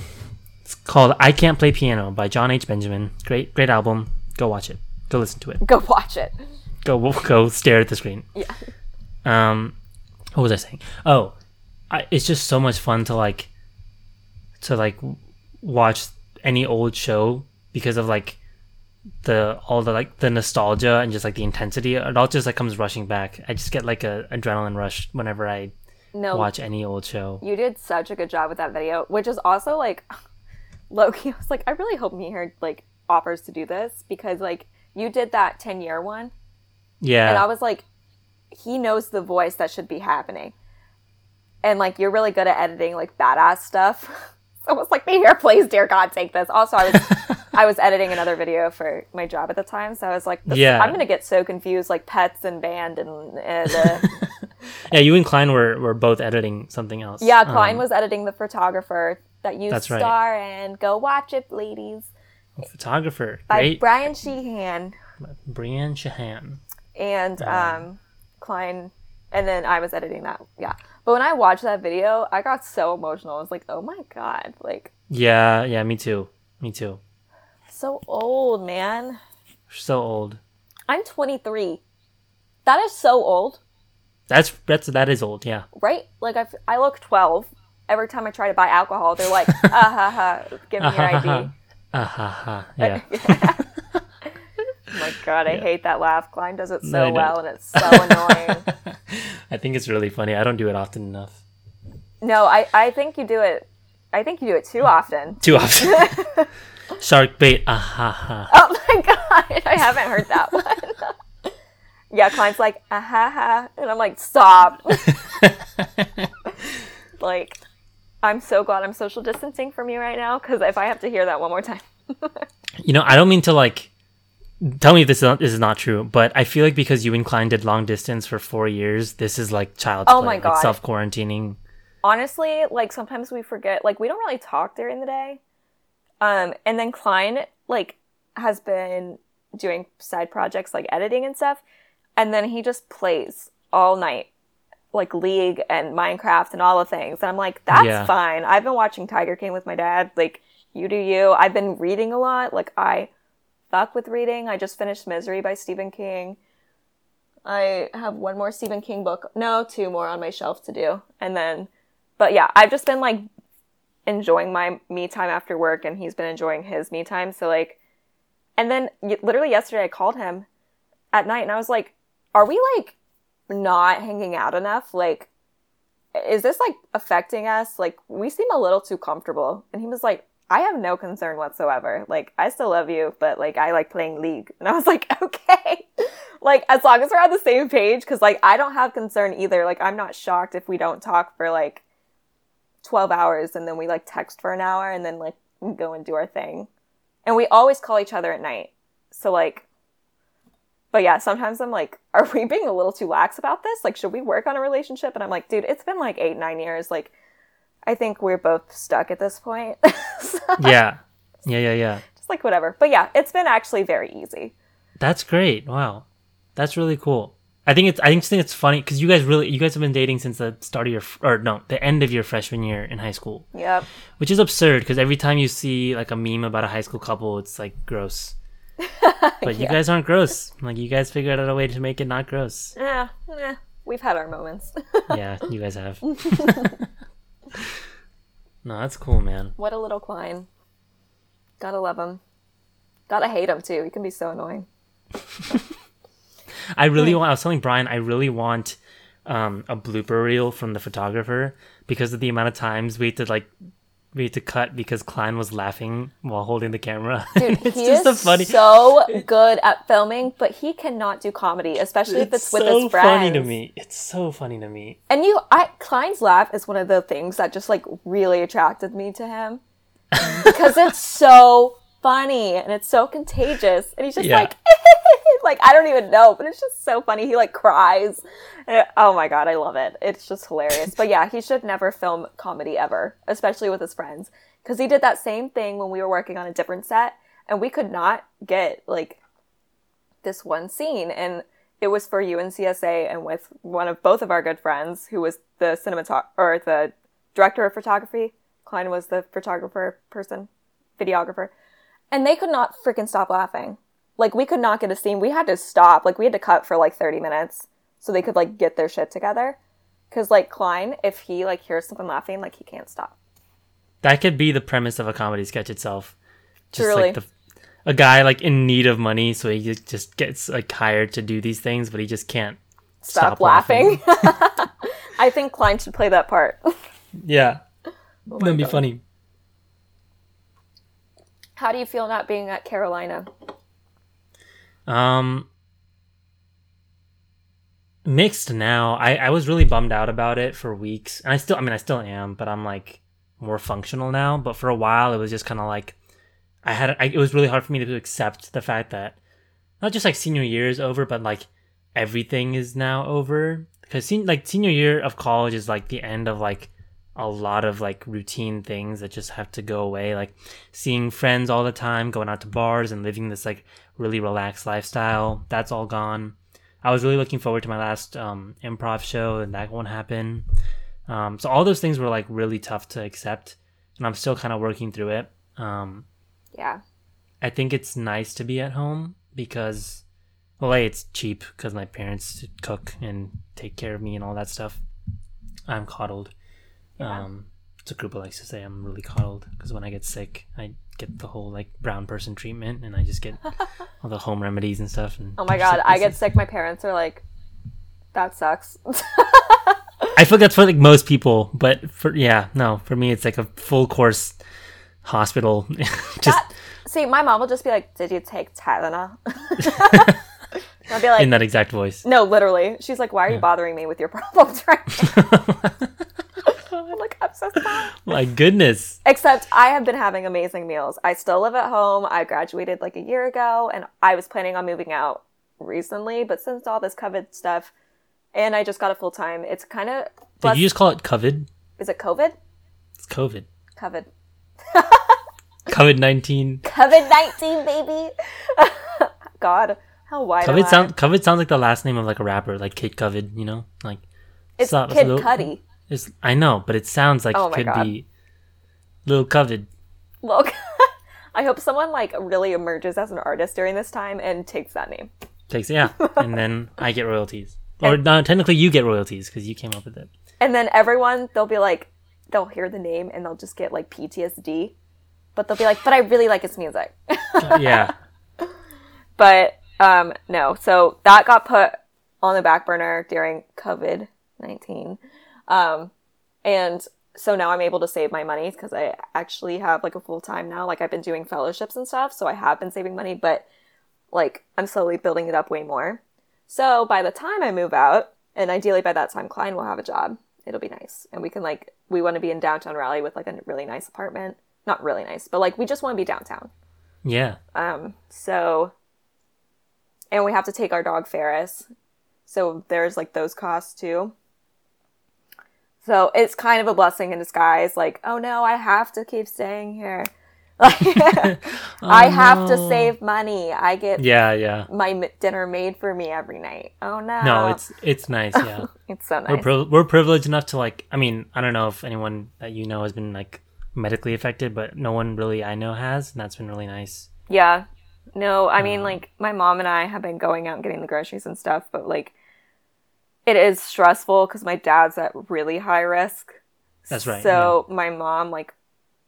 it's called "I Can't Play Piano" by John H. Benjamin. Great, great album. Go watch it. Go listen to it. Go watch it. Go go stare at the screen. Yeah. Um, what was I saying? Oh, I, it's just so much fun to like to like watch any old show because of like the all the like the nostalgia and just like the intensity. It all just like comes rushing back. I just get like a adrenaline rush whenever I no, watch any old show. You did such a good job with that video, which is also like Loki. I was like, I really hope Mihir like offers to do this because like you did that 10 year one. Yeah. And I was like, he knows the voice that should be happening. And like, you're really good at editing like badass stuff. was like, Mihir, please, dear God, take this. Also, I was I was editing another video for my job at the time, so I was like, yeah. I'm gonna get so confused, like pets and band and. and uh... yeah, you and Klein were were both editing something else. Yeah, Klein um, was editing the photographer that you star right. in. Go watch it, ladies photographer. By Great. Brian Sheehan. Brian Sheehan. And um, um, Klein, and then I was editing that. Yeah. But when I watched that video, I got so emotional. I was like, oh my God. Like, yeah, yeah, me too. Me too. So old, man. So old. I'm 23. That is so old. That's that's that is old, yeah. Right? Like I, I look 12. Every time I try to buy alcohol, they're like, ah ha ha, give me your ID. Ah ha ha. Yeah. Oh my god, I yeah. hate that laugh. Klein does it so no, well and it's so annoying. I think it's really funny. I don't do it often enough. No, I, I think you do it I think you do it too often. Too often. Shark bait. Ah ha ha. Oh my god, I haven't heard that one. yeah, Klein's like, ah ha ha. And I'm like, stop. like, I'm so glad I'm social distancing from you right now because if I have to hear that one more time. you know, I don't mean to like tell me if this is, not, this is not true, but I feel like because you and Klein did long distance for four years, this is like child oh play, my God. like self quarantining. Honestly, like sometimes we forget, like we don't really talk during the day. Um, and then Klein like has been doing side projects like editing and stuff, and then he just plays all night like League and Minecraft and all the things. And I'm like, that's yeah. fine. I've been watching Tiger King with my dad. Like, you do you. I've been reading a lot. Like, I fuck with reading. I just finished Misery by Stephen King. I have one more Stephen King book. No, two more on my shelf to do. And then, but yeah, I've just been like enjoying my me time after work and he's been enjoying his me time. So, like, and then literally yesterday I called him at night and I was like, are we like not hanging out enough? Like, is this like affecting us? Like, we seem a little too comfortable. And he was like, I have no concern whatsoever. Like, I still love you, but like, I like playing League. And I was like, okay. like, as long as we're on the same page, because like, I don't have concern either. Like, I'm not shocked if we don't talk for like 12 hours and then we like text for an hour and then like go and do our thing. And we always call each other at night. So like but yeah, sometimes I'm like, are we being a little too lax about this? Like, should we work on a relationship? And I'm like, dude, it's been like eight, nine years. Like, I think we're both stuck at this point. so, yeah. Yeah, yeah, yeah. Just like whatever. But yeah, it's been actually very easy. That's great. Wow. That's really cool. I think it's I think, think it's funny because you guys really you guys have been dating since the start of your or no the end of your freshman year in high school. Yep. Which is absurd because every time you see like a meme about a high school couple, it's like gross. but you guys aren't gross. Like you guys figured out a way to make it not gross. Yeah, yeah. We've had our moments. yeah, you guys have. no, that's cool, man. What a little Klein. Gotta love him. Gotta hate him too. He can be so annoying. I really want. I was telling Brian, I really want um, a blooper reel from the photographer because of the amount of times we had to like we had to cut because Klein was laughing while holding the camera. Dude, it's he just is a funny. so good at filming, but he cannot do comedy, especially it's if it's with so his friends. It's so funny to me. It's so funny to me. And you, I Klein's laugh is one of the things that just like really attracted me to him because it's so funny and it's so contagious, and he's just yeah. like. like I don't even know, but it's just so funny. He like cries. Oh my god, I love it. It's just hilarious. But yeah, he should never film comedy ever, especially with his friends, because he did that same thing when we were working on a different set, and we could not get like this one scene, and it was for UNCSA and with one of both of our good friends who was the cinematog or the director of photography. Klein was the photographer person, videographer, and they could not freaking stop laughing like we could not get a scene. We had to stop. Like we had to cut for like 30 minutes so they could like get their shit together. Cause like Klein, if he like hears someone laughing, like he can't stop. That could be the premise of a comedy sketch itself. Just Truly. like the a guy like in need of money, so he just gets like hired to do these things, but he just can't stop, stop laughing. laughing. I think Klein should play that part. yeah, oh that'd be funny. How do you feel not being at Carolina? Um, mixed now. I I was really bummed out about it for weeks, and I still, I mean, I still am, but I'm like more functional now. But for a while, it was just kind of like I had. I, it was really hard for me to accept the fact that not just like senior year is over, but like everything is now over. Because sen- like senior year of college is like the end of like a lot of like routine things that just have to go away like seeing friends all the time going out to bars and living this like really relaxed lifestyle. That's all gone. I was really looking forward to my last um, improv show and that won't happen um, so all those things were like really tough to accept and i'm still kind of working through it. Um, yeah. I think it's nice to be at home because well a it's cheap because my parents cook and take care of me and all that stuff. I'm coddled yeah. Um, it's a group that likes to say I'm really coddled because when I get sick, I get the whole like brown person treatment, and I just get all the home remedies and stuff. And oh my god, I get sick. My parents are like, "That sucks." I feel that's for like most people, but for yeah, no, for me it's like a full course hospital. just that, see, my mom will just be like, "Did you take Tylenol?" I'll be like, in that exact voice. No, literally. She's like, "Why are you bothering me with your problems right now?" Like, I'm so sorry. My goodness. Except I have been having amazing meals. I still live at home. I graduated like a year ago and I was planning on moving out recently, but since all this COVID stuff and I just got a full time, it's kind of. Did you just call it COVID? Is it COVID? It's COVID. COVID. COVID 19. COVID 19, baby. God, how wide COVID, sound, COVID sounds like the last name of like a rapper, like Kid COVID, you know? Like, it's Kid Cudi. It's, I know, but it sounds like oh it could God. be little coveted. Look, I hope someone like really emerges as an artist during this time and takes that name. Takes yeah, and then I get royalties, or no, technically you get royalties because you came up with it. And then everyone they'll be like, they'll hear the name and they'll just get like PTSD, but they'll be like, but I really like his music. yeah. But um, no, so that got put on the back burner during COVID nineteen. Um, and so now I'm able to save my money because I actually have like a full time now. Like I've been doing fellowships and stuff, so I have been saving money, but like I'm slowly building it up way more. So by the time I move out, and ideally by that time Klein will have a job, it'll be nice. And we can like we want to be in downtown Raleigh with like a really nice apartment not really nice, but like we just want to be downtown. Yeah. Um, so, and we have to take our dog Ferris. So there's like those costs too. So it's kind of a blessing in disguise. Like, oh no, I have to keep staying here. Like, I have to save money. I get Yeah, yeah. my dinner made for me every night. Oh no. No, it's it's nice. Yeah. it's so nice. We're pri- we're privileged enough to like. I mean, I don't know if anyone that you know has been like medically affected, but no one really I know has, and that's been really nice. Yeah. No, I Um, mean, like, my mom and I have been going out and getting the groceries and stuff, but, like, it is stressful because my dad's at really high risk. That's right, So, my mom, like,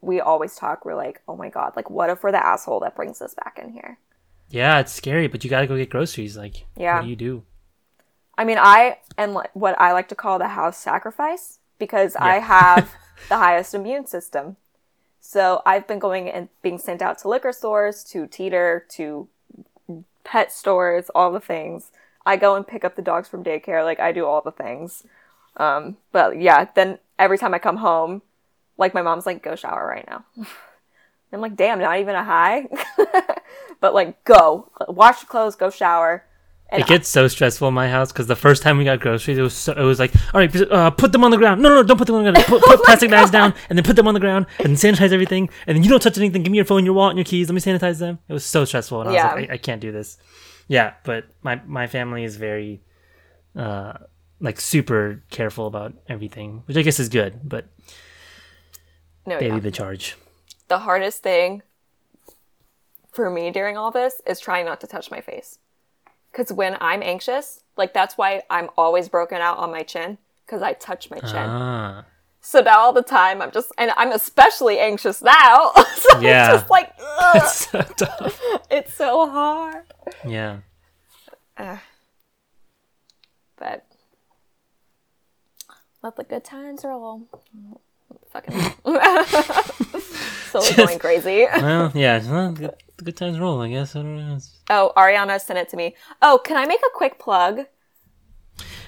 we always talk, we're like, oh my God, like, what if we're the asshole that brings us back in here? Yeah, it's scary, but you gotta go get groceries. Like, Yeah. what do you do? I mean, I am like, what I like to call the house sacrifice because I have the highest immune system. So I've been going and being sent out to liquor stores, to teeter, to pet stores, all the things. I go and pick up the dogs from daycare. Like I do all the things. Um, but yeah, then every time I come home, like my mom's like, "Go shower right now." I'm like, "Damn, not even a high." but like, go wash your clothes, go shower. It gets so stressful in my house because the first time we got groceries, it was so, it was like, all right, uh, put them on the ground. No, no, no, don't put them on the ground. Put, put plastic bags down and then put them on the ground and sanitize everything. And then you don't touch anything. Give me your phone, your wallet, and your keys. Let me sanitize them. It was so stressful, and I Yeah. was like, I, I can't do this. Yeah, but my my family is very, uh, like super careful about everything, which I guess is good. But no, they yeah. lead the charge. the hardest thing for me during all this is trying not to touch my face. Because when I'm anxious, like that's why I'm always broken out on my chin, because I touch my chin. Ah, So now all the time I'm just, and I'm especially anxious now. so Yeah. it's just like, ugh, that's so tough. it's so hard. Yeah. Ugh. But let the good times roll. Fucking. so going crazy. Well, yeah. Well, good, good times roll, I guess. I don't know. Oh, Ariana sent it to me. Oh, can I make a quick plug?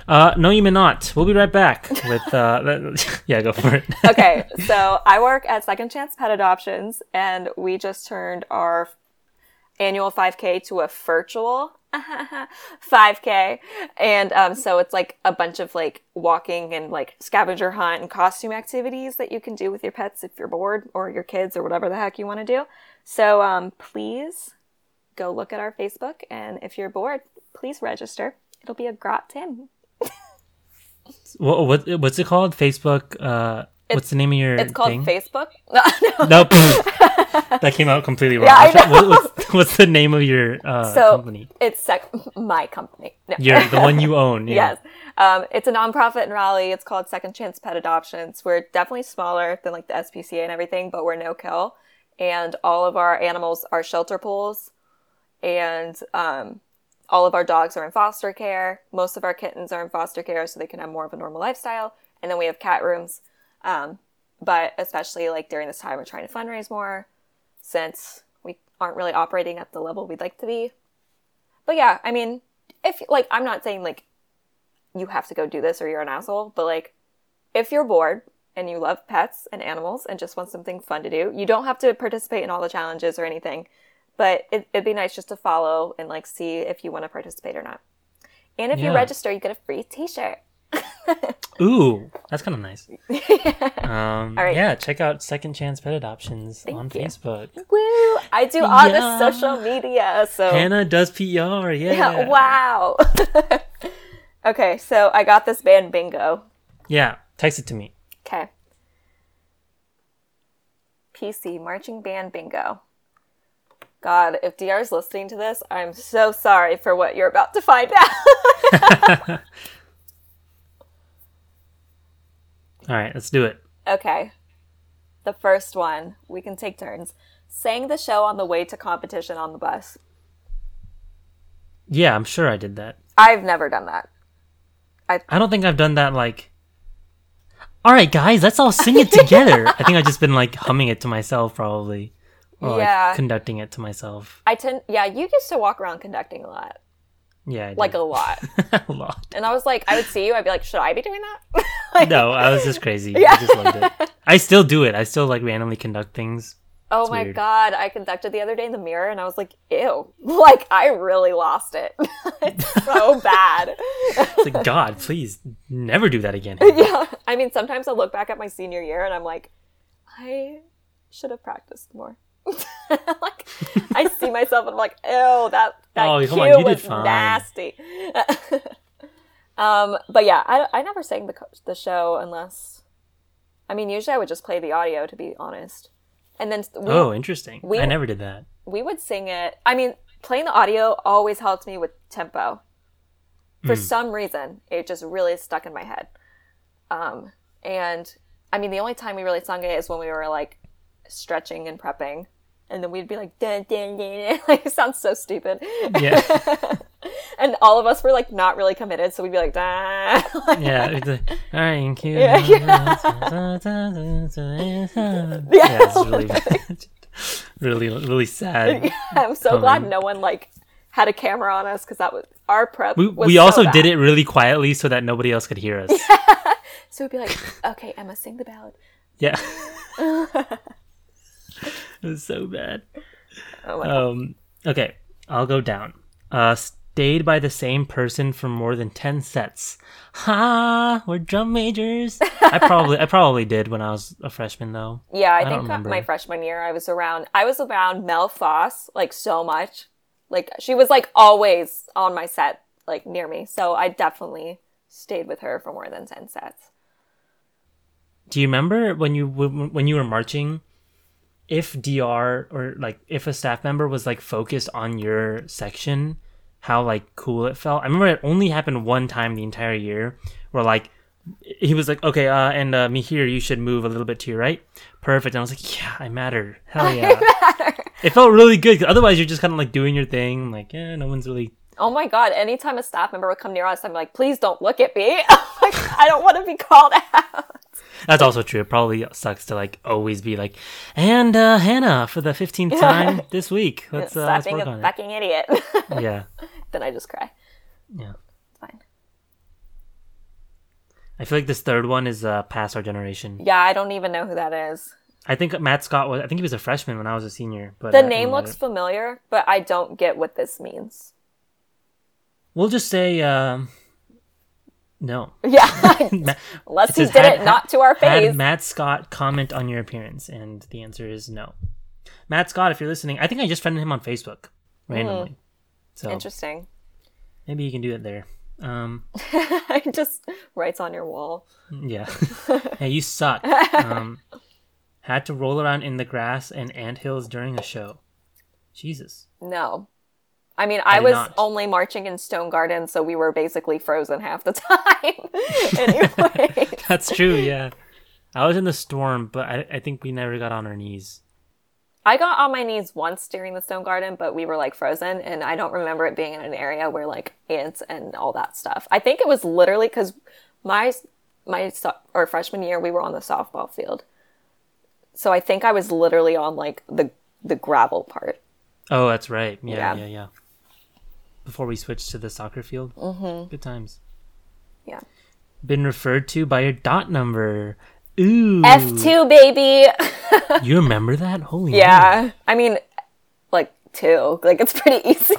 Uh, no, you may not. We'll be right back with. Uh, yeah, go for it. Okay, so I work at Second Chance Pet Adoptions, and we just turned our annual 5K to a virtual 5K, and um, so it's like a bunch of like walking and like scavenger hunt and costume activities that you can do with your pets if you're bored or your kids or whatever the heck you want to do. So um, please go look at our Facebook, and if you're bored, please register. It'll be a grot Tim. What, what what's it called? Facebook. Uh, what's the name of your It's called thing? Facebook. No, no. Nope. that came out completely wrong. Yeah, I know. what- what's, what's the name of your uh, So company? it's sec- my company. No. Your the one you own. Yeah. Yes. Um, it's a nonprofit in Raleigh. It's called Second Chance Pet Adoptions. We're definitely smaller than like the SPCA and everything, but we're no kill. And all of our animals are shelter pools. And um, all of our dogs are in foster care. Most of our kittens are in foster care so they can have more of a normal lifestyle. And then we have cat rooms. Um, but especially like during this time, we're trying to fundraise more since we aren't really operating at the level we'd like to be. But yeah, I mean, if like, I'm not saying like you have to go do this or you're an asshole, but like, if you're bored and you love pets and animals and just want something fun to do, you don't have to participate in all the challenges or anything. But it, it'd be nice just to follow and like see if you want to participate or not. And if you register, you get a free T-shirt. Ooh, that's kind of nice. Um, All right. Yeah, check out Second Chance Pet Adoptions on you. Facebook. Woo! I do all Yeah. the social media, so Hannah does PR. Yeah. yeah, wow. okay, so I got this band bingo. Yeah, text it to me. Okay. PC marching band bingo. God, if DR is listening to this, I'm so sorry for what you're about to find out. All right, let's do it. okay. The first one, we can take turns. Sang the show on the way to competition on the bus. Yeah, I'm sure I did that. I've never done that. I don't think I've done that like. All right, guys, let's all sing it together. I think I've just been like humming it to myself, probably, or Yeah. like conducting it to myself. I tend, yeah, you used to walk around conducting a lot, Yeah, like a lot. a lot. And I was like, I would see you, I'd be like, should I be doing that? like, No, I was just crazy. Yeah. I just loved it. I still do it. I still like randomly conduct things. Oh It's my weird. god, I conducted the other day in the mirror and I was like, ew. Like, I really lost it. it's so bad. It's like God, please never do that again. yeah. I mean, sometimes I look back at my senior year and I'm like, I should have practiced more. like, I see myself and I'm like, ew, that, that Oh, cue on, was nasty. um, but yeah, I, I never sang the, the show unless, I mean, usually I would just play the audio, to be honest. And then we, Oh, interesting. we- I never did that. we would sing it. I mean, playing the audio always helped me with tempo. For Hmm. some reason, it just really stuck in my head. Um, and I mean, the only time we really sung it is when we were like stretching and prepping, and then we'd be like, dun, dun, dun, like it sounds so stupid. Yeah. and all of us were like not really committed, so we'd be like, dun. Yeah. Like, All right, cute. Yeah, yeah. it's really really, really sad. I'm so glad no one like had a camera on us because that was our prep. We, we so also bad. did it really quietly so that nobody else could hear us. Yeah. So we'd be like, okay, Emma, sing the ballad. Yeah. It was so bad. Oh my god. Um, okay, I'll go down. Uh, stayed by the same person for more than ten sets. Ha! We're drum majors. I probably, I probably did when I was a freshman, though. Yeah, I, don't think my freshman year I was around I was around Mel Foss like so much. Like she was like always on my set, like near me. So I definitely stayed with her for more than 10 sets. Do you remember when you when you were marching? If DR or like if a staff member was like focused on your section, how like cool it felt. I remember it only happened one time the entire year, where like he was like, okay, uh, and uh, Mihir, you should move a little bit to your right. Perfect. And I was like, yeah, I matter. Hell yeah. It felt really good. 'cause otherwise, you're just kind of like doing your thing. Like, yeah, no one's really. Oh my god, anytime a staff member would come near us, I'm like, please don't look at me. like, I don't want to be called out. That's also true. It probably sucks to like always be like, and uh, Hannah for the 15th time this week. Let's, uh, Stop let's being work a on it. fucking idiot. Yeah. then I just cry. Yeah. It's fine. I feel like this third one is uh, past our generation. Yeah, I don't even know who that is. I think Matt Scott was. I think he was a freshman when I was a senior. But The uh, name looks matter. familiar, but I don't get what this means. We'll just say um, no. Yeah. Ma- Unless he did had- it not to our face. Had Matt Scott comment on your appearance, and the answer is no. Matt Scott, if you're listening, I think I just friended him on Facebook randomly. So Interesting. maybe you can do it there. Um, it just writes on your wall. yeah. hey, you suck. Um, had to roll around in the grass and anthills during a show. Jesus. No. I mean, I, did was not. only marching in Stone Garden, so we were basically frozen half the time. anyway. That's true, yeah. I was in the storm, but I, I think we never got on our knees. I got on my knees once during the Stone Garden, but we were like frozen, and I don't remember it being in an area where like ants and all that stuff. I think it was literally because my my so- or freshman year we were on the softball field, so I think I was literally on like the the gravel part. Oh, that's right. Yeah, Yeah. yeah, yeah. Before we switched to the soccer field. Mm-hmm. Good times. Yeah. Been referred to by your dot number. Ooh. F two baby. You remember that? Holy yeah, I mean, like two. Like it's pretty easy.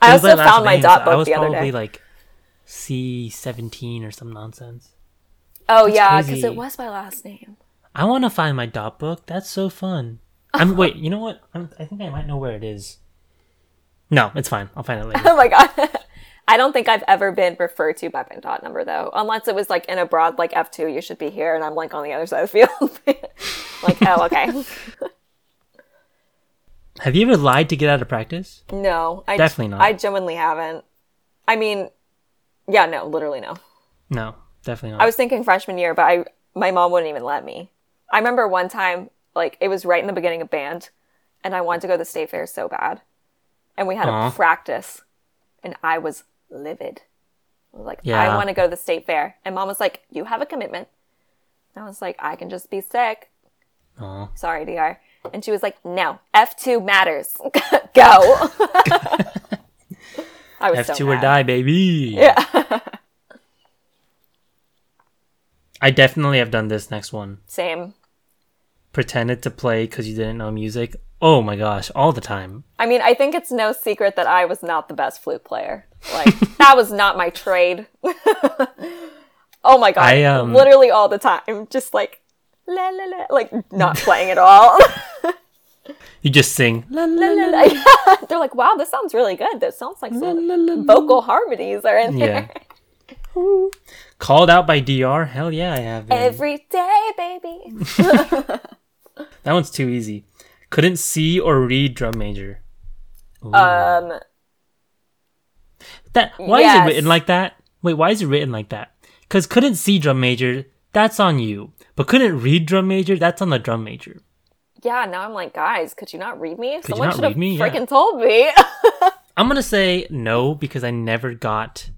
I also my found my name, dot so I book was the other probably day. like C seventeen or some nonsense. oh yeah, because it was my last name. I want to find my dot book. That's so fun. I'm wait. You know what? I'm, I think I might know where it is. No, it's fine. I'll find it later. Oh my god. I don't think I've ever been referred to by my dot number though, unless it was like in a broad like F two, you should be here, and I'm like on the other side of the field. like, oh okay. Have you ever lied to get out of practice? No, I Definitely not. I genuinely haven't. I mean, yeah, no, literally no. No, definitely not. I was thinking freshman year, but I my mom wouldn't even let me. I remember one time, like it was right in the beginning of band, and I wanted to go to the state fair so bad, and we had Aw. a practice, and I was livid. I was like, I want to go to the state fair, and mom was like, "You have a commitment." And I was like, "I can just be sick." Aw. Sorry, Dr. And she was like, "No, F two matters. go." I was F so two or die, baby. Yeah. I definitely have done this next one. Same. Pretended to play because you didn't know music. Oh my gosh, all the time. I mean, I think it's no secret that I was not the best flute player. Like that was not my trade. oh my god, I, um, literally all the time, just like la la la, like not playing at all. You just sing. La, la, la, They're like, wow, this sounds really good. This sounds like some vocal harmonies are in there. Yeah. Called out by DR? Hell yeah, I have. been. Every day, baby. That one's too easy. Couldn't see or read drum major. Ooh. um, that why is it written like that? Wait, why is it written like that? Cause couldn't see drum major, that's on you. But couldn't read drum major, that's on the drum major. yeah. Now I'm like, guys, could you not read me? Could Someone should have me? Yeah. freaking told me. I'm gonna say no because I never got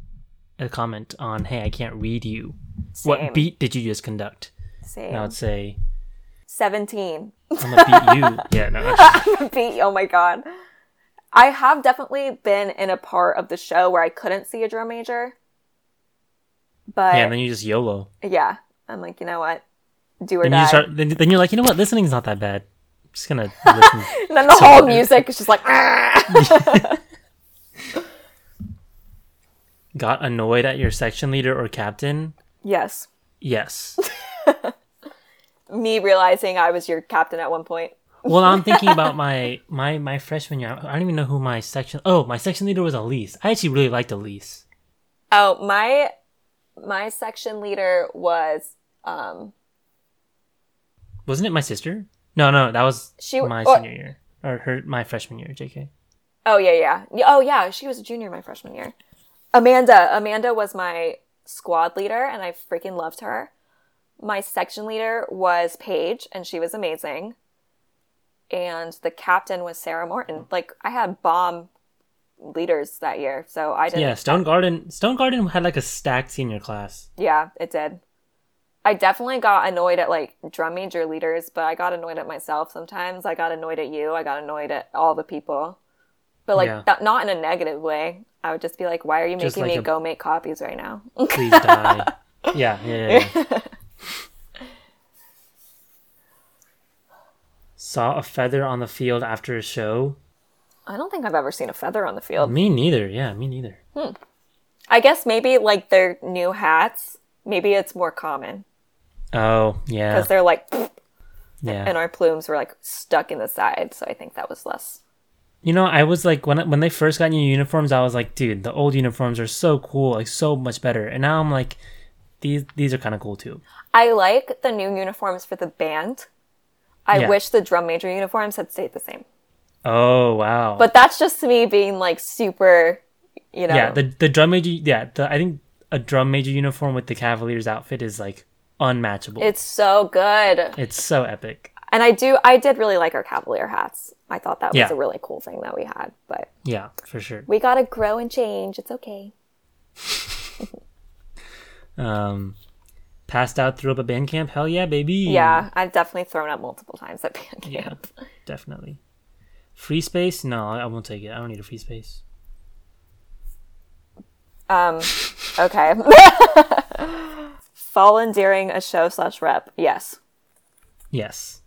a comment on hey I can't read you. Same. What beat did you just conduct? Same. And I would say Seventeen. I'm gonna beat you. Yeah, no. I'm gonna beat. You. Oh my god. I have definitely been in a part of the show where I couldn't see a drum major. But Yeah, and then you just YOLO. Yeah, I'm like, you know what? Do or Then die. you start. Then, then you're like, you know what? Listening's not that bad. I'm just gonna listen. and then the So- whole music is just like, "Ah." Got annoyed at your section leader or captain? yes. Yes. Me realizing I was your captain at one point. Well, I'm thinking about my my my freshman year. I don't even know who my section. Oh, my section leader was Elise. I actually really liked Elise. Oh, my my section leader was um Wasn't it my sister? No, no, that was She- my or- senior year or her my freshman year. Jk. Oh yeah, yeah. Yeah, Oh yeah, she was a junior my freshman year. Amanda, Amanda was my squad leader and I freaking loved her. My section leader was Paige and she was amazing. And the captain was Sarah Morton. Like I had bomb leaders that year, so I didn't Yeah, Stone Garden. Stone Garden had like a stacked senior class. Yeah, it did. I definitely got annoyed at like drum major leaders, but I got annoyed at myself sometimes. I got annoyed at you. I got annoyed at all the people. But like Yeah. that, not in a negative way. I would just be like, "Why are you Just making like me a- go make copies right now?" Please die. yeah, yeah, yeah. yeah. Saw a feather on the field after a show. I don't think I've ever seen a feather on the field. Me neither. Yeah, me neither. Hmm. I guess maybe like their new hats. Maybe it's more common Oh, yeah, because they're like, yeah. and our plumes were like stuck in the side. So I think that was less. You know, I was like when when they first got new uniforms, I was like, dude, the old uniforms are so cool, like so much better. And now I'm like, these these are kind of cool too. I like the new uniforms for the band. I Yeah. wish the drum major uniforms had stayed the same. Oh wow! But that's just me being like super, you know. yeah, the the drum major, yeah, the, I think a drum major uniform with the Cavaliers outfit is like unmatchable. it's so good. it's so epic. And I do I did really like our Cavalier hats. I thought that was Yeah. a really cool thing that we had. But Yeah, for sure. we gotta grow and change. It's okay. Um, passed out, threw up at band camp. Hell yeah, baby. Yeah, I've definitely thrown up multiple times at band Yeah, camp. definitely. Free space? No, I won't take it. I don't need a free space. Um okay. Fallen during a show slash rep. Yes. Yes.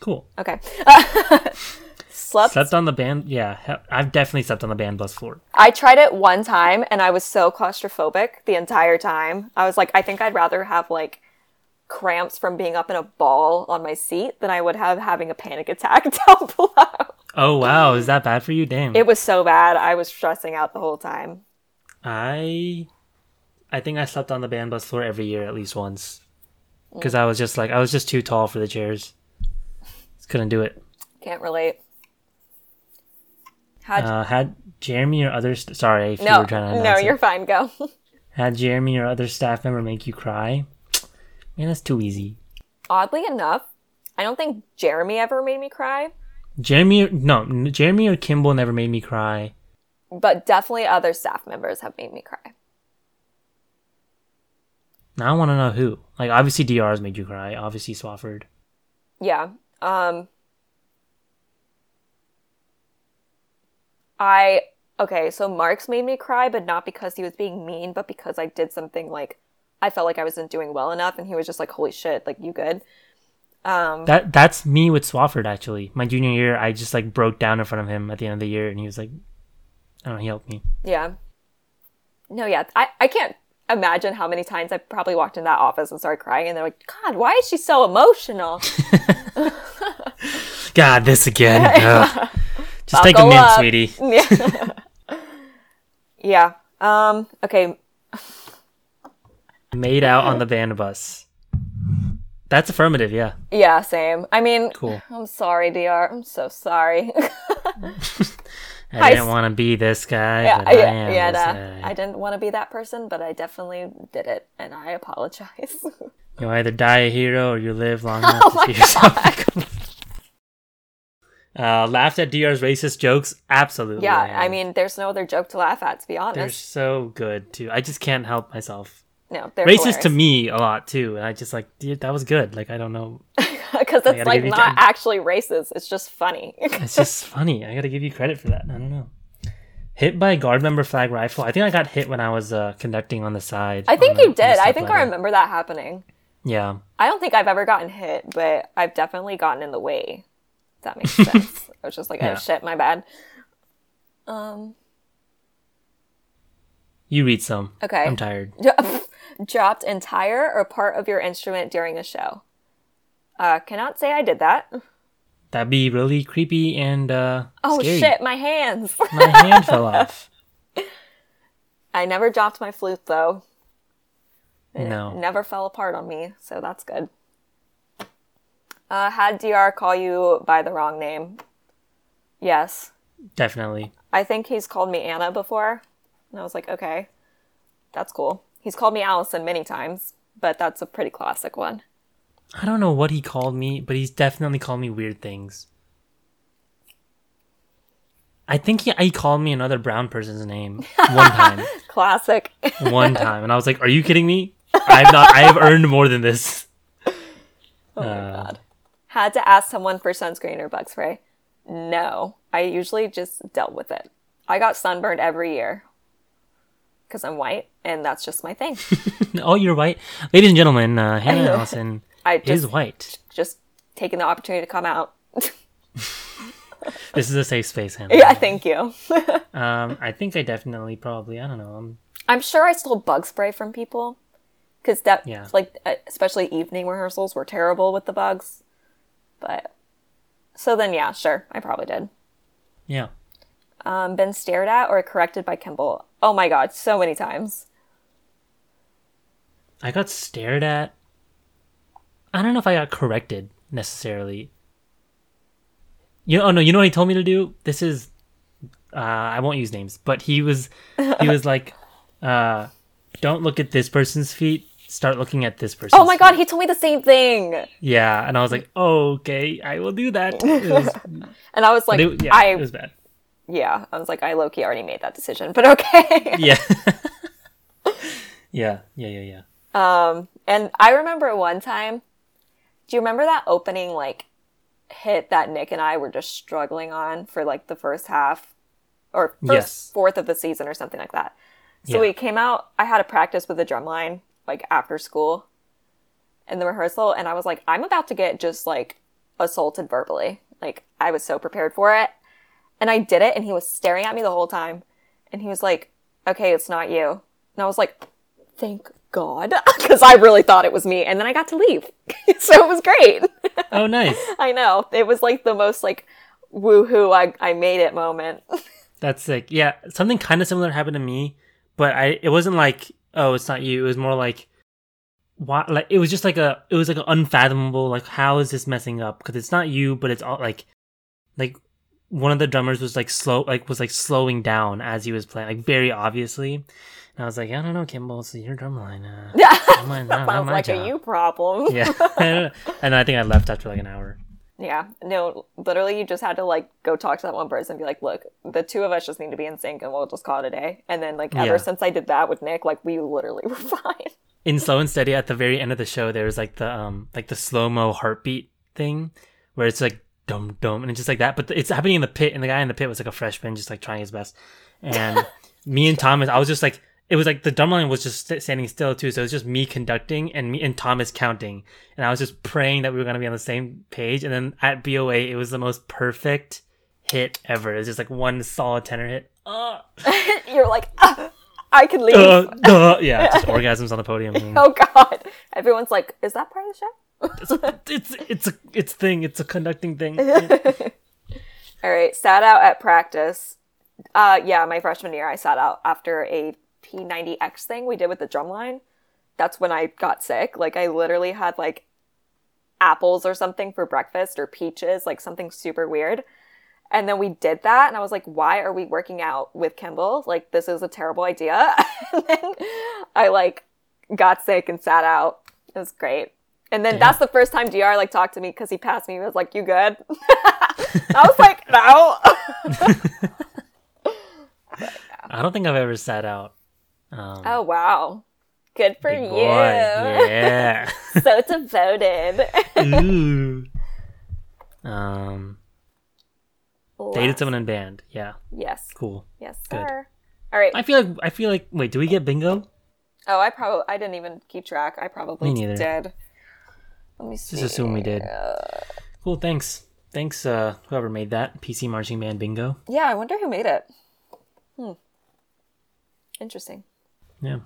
Cool. Okay. Slept Slept on the band. Yeah, I've definitely slept on the band bus floor. I tried it one time and I was so claustrophobic the entire time. I was like, I think I'd rather have like cramps from being up in a ball on my seat than I would have having a panic attack down below. Oh wow, is that bad for you? Damn. It was so bad. I was stressing out the whole time. I I think I slept on the band bus floor every year at least once. Mm. Because I was just like I was just too tall for the chairs. Just couldn't do it. Can't relate. Had Uh, had Jeremy or other st- sorry if you no, were trying to no, you're fine. Go. had Jeremy or other staff member make you cry. Man, that's too easy. Oddly enough, I don't think Jeremy ever made me cry, Jeremy, no, Jeremy or Kimball never made me cry. but definitely other staff members have made me cry. Now I want to know who. Like, obviously, DR's made you cry. Obviously, Swafford. Yeah. Um I okay, so Marks made me cry, but not because he was being mean, but because I did something like I felt like I wasn't doing well enough, and he was just like, "Holy shit, like you good?" Um, That that's me with Swafford actually. My junior year, I just like broke down in front of him at the end of the year, and he was like, "I don't know, he helped me." yeah. No, yeah, I I can't imagine how many times I probably walked in that office and started crying, and they're like, "God, why is she so emotional?" God, this again. Just take a up. sweetie. yeah. yeah. Um. Okay. Made out on the band bus. That's affirmative, yeah. Yeah. Same. I mean, Cool. I'm sorry, Dr. I'm so sorry. I I didn't want to be this guy, yeah. but I Yeah. yeah nah. I didn't want to be that person, but I definitely did it, and I apologize. You either die a hero or you live long enough Oh to see yourself become. Uh, laughed at DR's racist jokes? Absolutely. yeah. I mean, there's no other joke to laugh at, to be honest. they're so good too. I just can't help myself. No, they're Racist to me a lot too, and I just like, dude, that was good. Like, I don't know, because it's like not time. actually racist. It's just funny. it's just funny. I gotta give you credit for that. I don't know. Hit by guard member flag rifle. I think I got hit when I was uh, conducting on the side. I think the- you did. I think I remember that happening. Yeah. I don't think I've ever gotten hit, but I've definitely gotten in the way. That makes sense. I was just like, Yeah. oh shit, my bad. Um. You read some. Okay. I'm tired. Dropped entire or part of your instrument during a show. Uh, cannot say I did that. That'd be really creepy and uh, Oh scary. shit, my hands. My hand fell off. I never dropped my flute though. It No. never fell apart on me, so that's good. Uh, had Dr. call you by the wrong name? Yes. Definitely. I think he's called me Anna before. And I was like, okay, that's cool. He's called me Allison many times, but that's a pretty classic one. I don't know what he called me, but he's definitely called me weird things. I think he, he called me another brown person's name one time. Classic. one time, and I was like, "Are you kidding me? I've not. I have earned more than this." oh my Uh, god. Had to ask someone for sunscreen or bug spray? No. I usually just dealt with it. I got sunburned every year because I'm white, and that's just my thing. oh, you're white, ladies and gentlemen. Uh, Hannah. Allison I is white. just taking the opportunity to come out. This is a safe space, Hannah. yeah, thank you. Um, I think I definitely, probably, I don't know. Um, I'm sure I stole bug spray from people because that, Yeah. like, especially evening rehearsals were terrible with the bugs. But so then, yeah, sure, I probably did. yeah. Um, been stared at or corrected by Kimball. Oh my god, so many times. I got stared at. I don't know if I got corrected necessarily. You know, oh no, you know what he told me to do? This is uh I won't use names, but he was he was like uh don't look at this person's feet, start looking at this person. Oh my god, he told me the same thing, Yeah, and I was like, oh, "Okay, I will do that." Was, and I was like, it- yeah, I it was bad. yeah, I was like, I low key already made that decision, but okay. Yeah. yeah, yeah, yeah, yeah. Um, and I remember one time. Do you remember that opening like hit that Nick and I were just struggling on for like the first half or first Yes. fourth of the season or something like that? So Yeah. we came out. I had a practice with the drum line like after school in the rehearsal, and I was like, I'm about to get just like assaulted verbally. Like I was so prepared for it, and I did it, and he was staring at me the whole time, and he was like, "Okay, it's not you," and I was like, "Thank God," because I really thought it was me, and then I got to leave, so it was great. Oh, nice. I know it was like the most like woohoo I I made it moment. That's sick. Yeah, something kind of similar happened to me, but I it wasn't like, "Oh, it's not you." It was more like why like it was just like a it was like an unfathomable like how is this messing up because it's not you but it's all like like one of the drummers was like slow like was like slowing down as he was playing like very obviously and i was like i don't know kimball it's your drum line uh, Yeah, not my, not, not sounds like job. a you problem. yeah and i think i left after like an hour Yeah, no, literally, you just had to like go talk to that one person and be like, "Look, the two of us just need to be in sync, and we'll just call it a day." And then, like, ever Yeah. since I did that with Nick, like, we literally were fine. in slow and steady at the very end of the show there was like the um like the slow mo heartbeat thing where it's like dum dum and it's just like that but it's happening in the pit and the guy in the pit was like a freshman just like trying his best and me and thomas i was just like it was like the drumline was just standing still too. So it was just me conducting and me and Thomas counting, and I was just praying that we were gonna be on the same page. And then at BOA, it was the most perfect hit ever. It was just like one solid tenor hit. Uh, You're like, "Ah, I can leave. uh, uh, yeah, just orgasms on the podium. oh God! Everyone's like, is that part of the show? it's it's a it's thing. It's a conducting thing. All right, sat out at practice. Uh, yeah, my freshman year, I sat out after a P90X thing we did with the drumline. That's when I got sick. Like, I literally had like apples or something for breakfast or peaches, like something super weird. And then we did that, and I was like, why are we working out with Kimball? Like, this is a terrible idea. and then I like got sick and sat out. It was great. And then that's the first time DR like talked to me because he passed me. He was like, "You good?" I was like, "No." I don't think I've ever sat out. Um, oh wow, good for you. boy. Yeah. so devoted. Ooh. Um, dated someone in band. Yeah, Yes. cool. Yes, Good. All right. I feel like I feel like. Wait, do we get bingo? oh, I probably I didn't even keep track. I probably Me neither. did. Let me see. Just assume we did. Cool. Thanks. Thanks. Uh, whoever made that PC marching band bingo. Yeah, I wonder who made it. Hmm. Interesting. Yeah.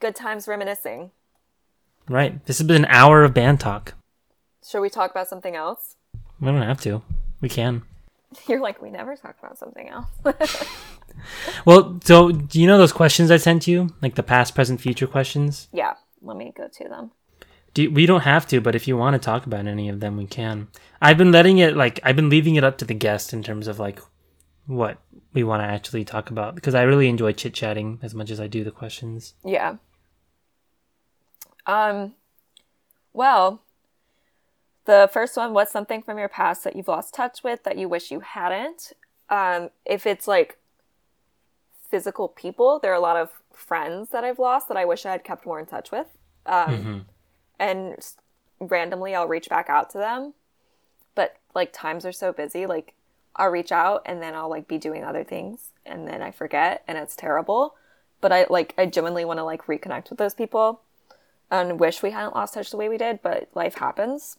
Good times reminiscing. Right. This has been an hour of band talk. Should we talk about something else? We don't have to. We can. You're like, we never talk about something else. Well, so do you know those questions I sent you, like the past, present, future questions? yeah, let me go to them. Do we don't have to, but if you want to talk about any of them, we can. I've been letting it like I've been leaving it up to the guest in terms of like what we want to actually talk about because I really enjoy chit chatting as much as I do the questions. Yeah. Um well, the first one what's something from your past that you've lost touch with that you wish you hadn't? Um if it's like physical people, there are a lot of friends that I've lost that I wish I had kept more in touch with. Um and randomly I'll reach back out to them. But like times are so busy, like I'll reach out and then I'll like be doing other things and then I forget and it's terrible. But I like I genuinely want to like reconnect with those people and wish we hadn't lost touch the way we did, but life happens.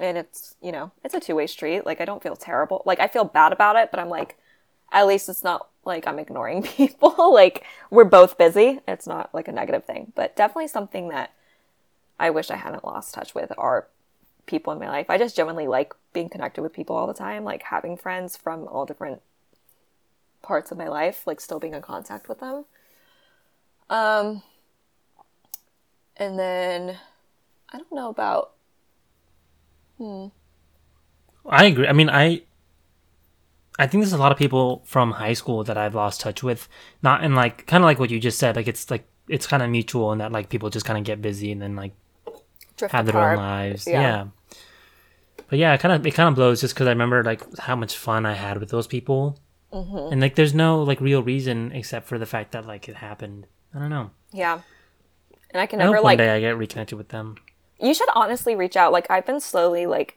And it's, you know, it's a two-way street. Like I don't feel terrible. Like I feel bad about it, but I'm like at least it's not like I'm ignoring people. like we're both busy. It's not like a negative thing, but definitely something that I wish I hadn't lost touch with are people in my life. I just genuinely like being connected with people all the time, like having friends from all different parts of my life, like still being in contact with them. Um and then I don't know about Hmm. I agree. I mean, I I think there's a lot of people from high school that I've lost touch with. Not in like kind of like what you just said. Like it's like it's kind of mutual in that like people just kind of get busy and then like drift have their own lives. Yeah. Yeah. But yeah, it kind of it kind of blows just because I remember like how much fun I had with those people, Mm-hmm. and like there's no like real reason except for the fact that like it happened. I don't know. Yeah. And I can I hope never one day I get reconnected with them. you should honestly reach out. Like I've been slowly like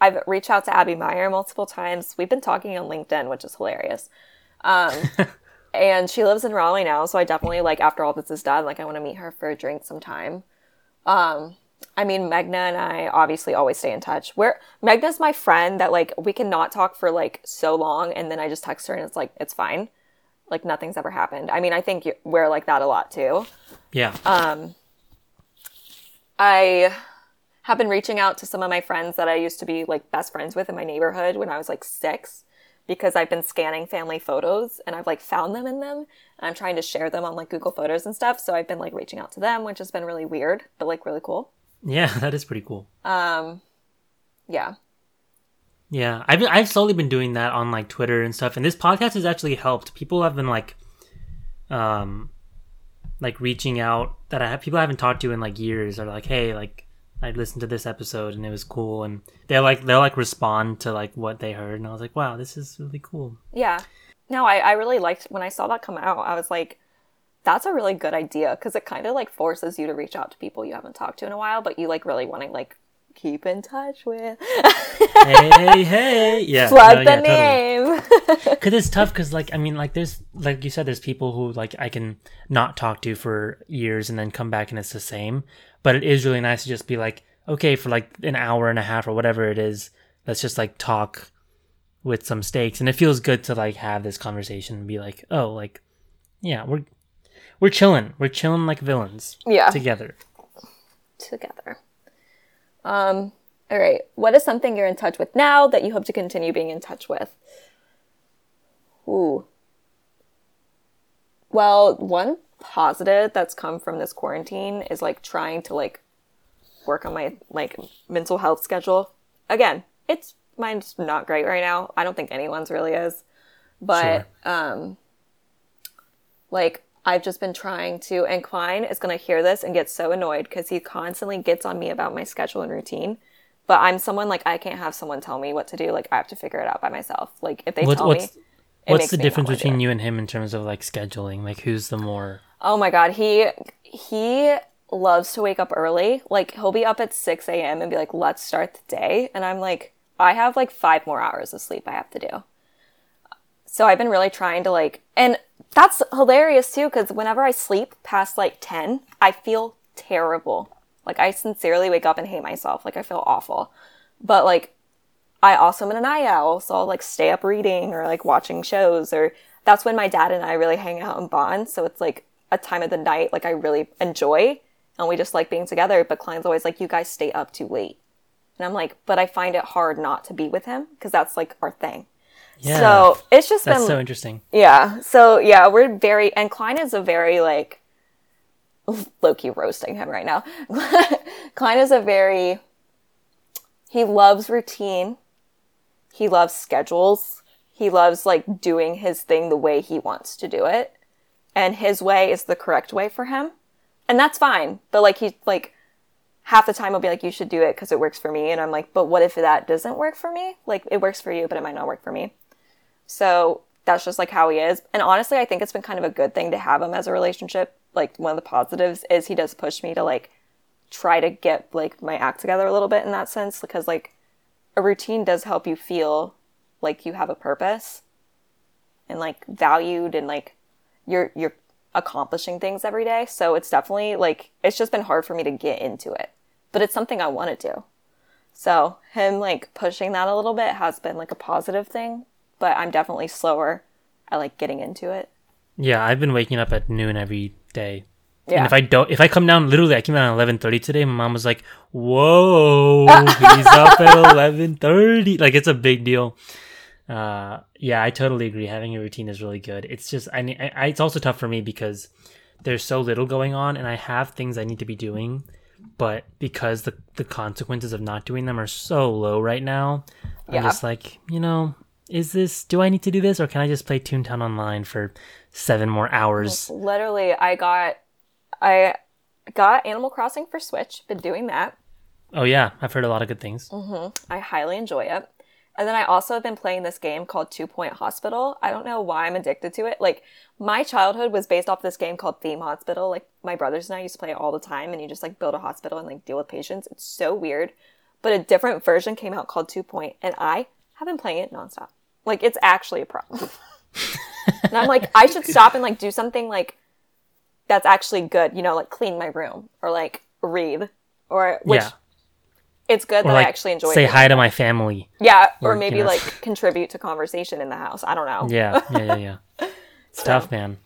I've reached out to Abby Meyer multiple times. We've been talking on LinkedIn, which is hilarious. Um and she lives in Raleigh now, so I definitely like after all this is done, like I want to meet her for a drink sometime. Um I mean Megna and I obviously always stay in touch. We're Megna's my friend that like we cannot talk for like so long and then I just text her and it's like it's fine. Like nothing's ever happened. I mean, I think we're like that a lot too. Yeah. Um, I have been reaching out to some of my friends that I used to be like best friends with in my neighborhood when I was like six because I've been scanning family photos and I've like found them in them and I'm trying to share them on like Google Photos and stuff. So I've been like reaching out to them, which has been really weird, but like really cool. Yeah, that is pretty cool. Um, Yeah. Yeah, I've I've slowly been doing that on like Twitter and stuff, and this podcast has actually helped. People have been like, um, like reaching out that I have people I haven't talked to in like years are like, hey, like I listened to this episode and it was cool, and they like they'll like respond to like what they heard, and I was like, wow, this is really cool. Yeah. No, I, I really liked when I saw that come out, I was like, that's a really good idea because it kind of like forces you to reach out to people you haven't talked to in a while, but you like really want to like keep in touch with. hey, hey, yeah. Plug no, the yeah, name. Cause it's tough. Cause like I mean, like there's like you said, there's people who like I can not talk to for years and then come back and it's the same. But it is really nice to just be like, okay, for like an hour and a half or whatever it is, let's just like talk with some stakes, and it feels good to like have this conversation and be like, oh, like, yeah, we're we're chilling, we're chilling like villains yeah. together. Together. Um, all right. What is something you're in touch with now that you hope to continue being in touch with? Ooh. Well, one positive that's come from this quarantine is like trying to like work on my like mental health schedule. Again, it's mine's not great right now. I don't think anyone's really is. But um like I've just been trying to and Klein is going to hear this and get so annoyed cuz he constantly gets on me about my schedule and routine. But I'm someone like I can't have someone tell me what to do. Like I have to figure it out by myself. Like if they What, tell what's me what's the me difference between you and him in terms of like scheduling? Like who's the more Oh my god, he he loves to wake up early. Like he'll be up at six a.m. and be like, "Let's start the day," and I'm like, I have like five more hours of sleep I have to do. So I've been really trying to like, and that's hilarious too, because whenever I sleep past like ten, I feel terrible. Like I sincerely wake up and hate myself. Like I feel awful. But like I also am in an owl, so I'll like stay up reading or like watching shows or that's when my dad and I really hang out and bond. So it's like a time of the night like I really enjoy and we just like being together. But Klein's always like, you guys stay up too late. And I'm like, but I find it hard not to be with him because that's like our thing. Yeah. So it's just That's been so interesting. yeah. So yeah, we're very and Klein is a very like Loki roasting him right now. Klein is a very he loves routine. He loves schedules. He loves like doing his thing the way he wants to do it. And his way is the correct way for him. And that's fine. But like he like half the time he'll be like you should do it because it works for me and I'm like but what if that doesn't work for me? Like it works for you but it might not work for me. So that's just like how he is. And honestly, I think it's been kind of a good thing to have him as a relationship. Like one of the positives is he does push me to like try to get like my act together a little bit in that sense because like a routine does help you feel like you have a purpose and like valued and like you're you're accomplishing things every day. So it's definitely like it's just been hard for me to get into it. But it's something I want to do. So him like pushing that a little bit has been like a positive thing, but I'm definitely slower I like getting into it. Yeah, I've been waking up at noon every day. Yeah. And if I don't, if I come down, literally, I came down at eleven thirty today. My mom was like, "Whoa, he's up at eleven thirty. Like it's a big deal." Uh, yeah, I totally agree. Having a routine is really good. It's just, I, I, it's also tough for me because there's so little going on, and I have things I need to be doing, but because the the consequences of not doing them are so low right now, I'm just like, you know, is this? Do I need to do this, or can I just play Toontown online for seven more hours? Literally, I got I got Animal Crossing for Switch, been doing that. Oh yeah, I've heard a lot of good things. Mm-hmm. I highly enjoy it. And then I also have been playing this game called Two Point Hospital. I don't know why I'm addicted to it. Like my childhood was based off this game called Theme Hospital. Like my brothers and I used to play it all the time and you just like build a hospital and like deal with patients. It's so weird. But a different version came out called Two Point and I have been playing it nonstop. Like it's actually a problem. and I'm like, I should stop and like do something like that's actually good, you know, like clean my room or like read or which yeah, it's good or that like I actually enjoy it. say it. hi to my family. Yeah, or Or, you maybe know. like contribute to conversation in the house. I don't know. Yeah, yeah, yeah, yeah. It's tough, man.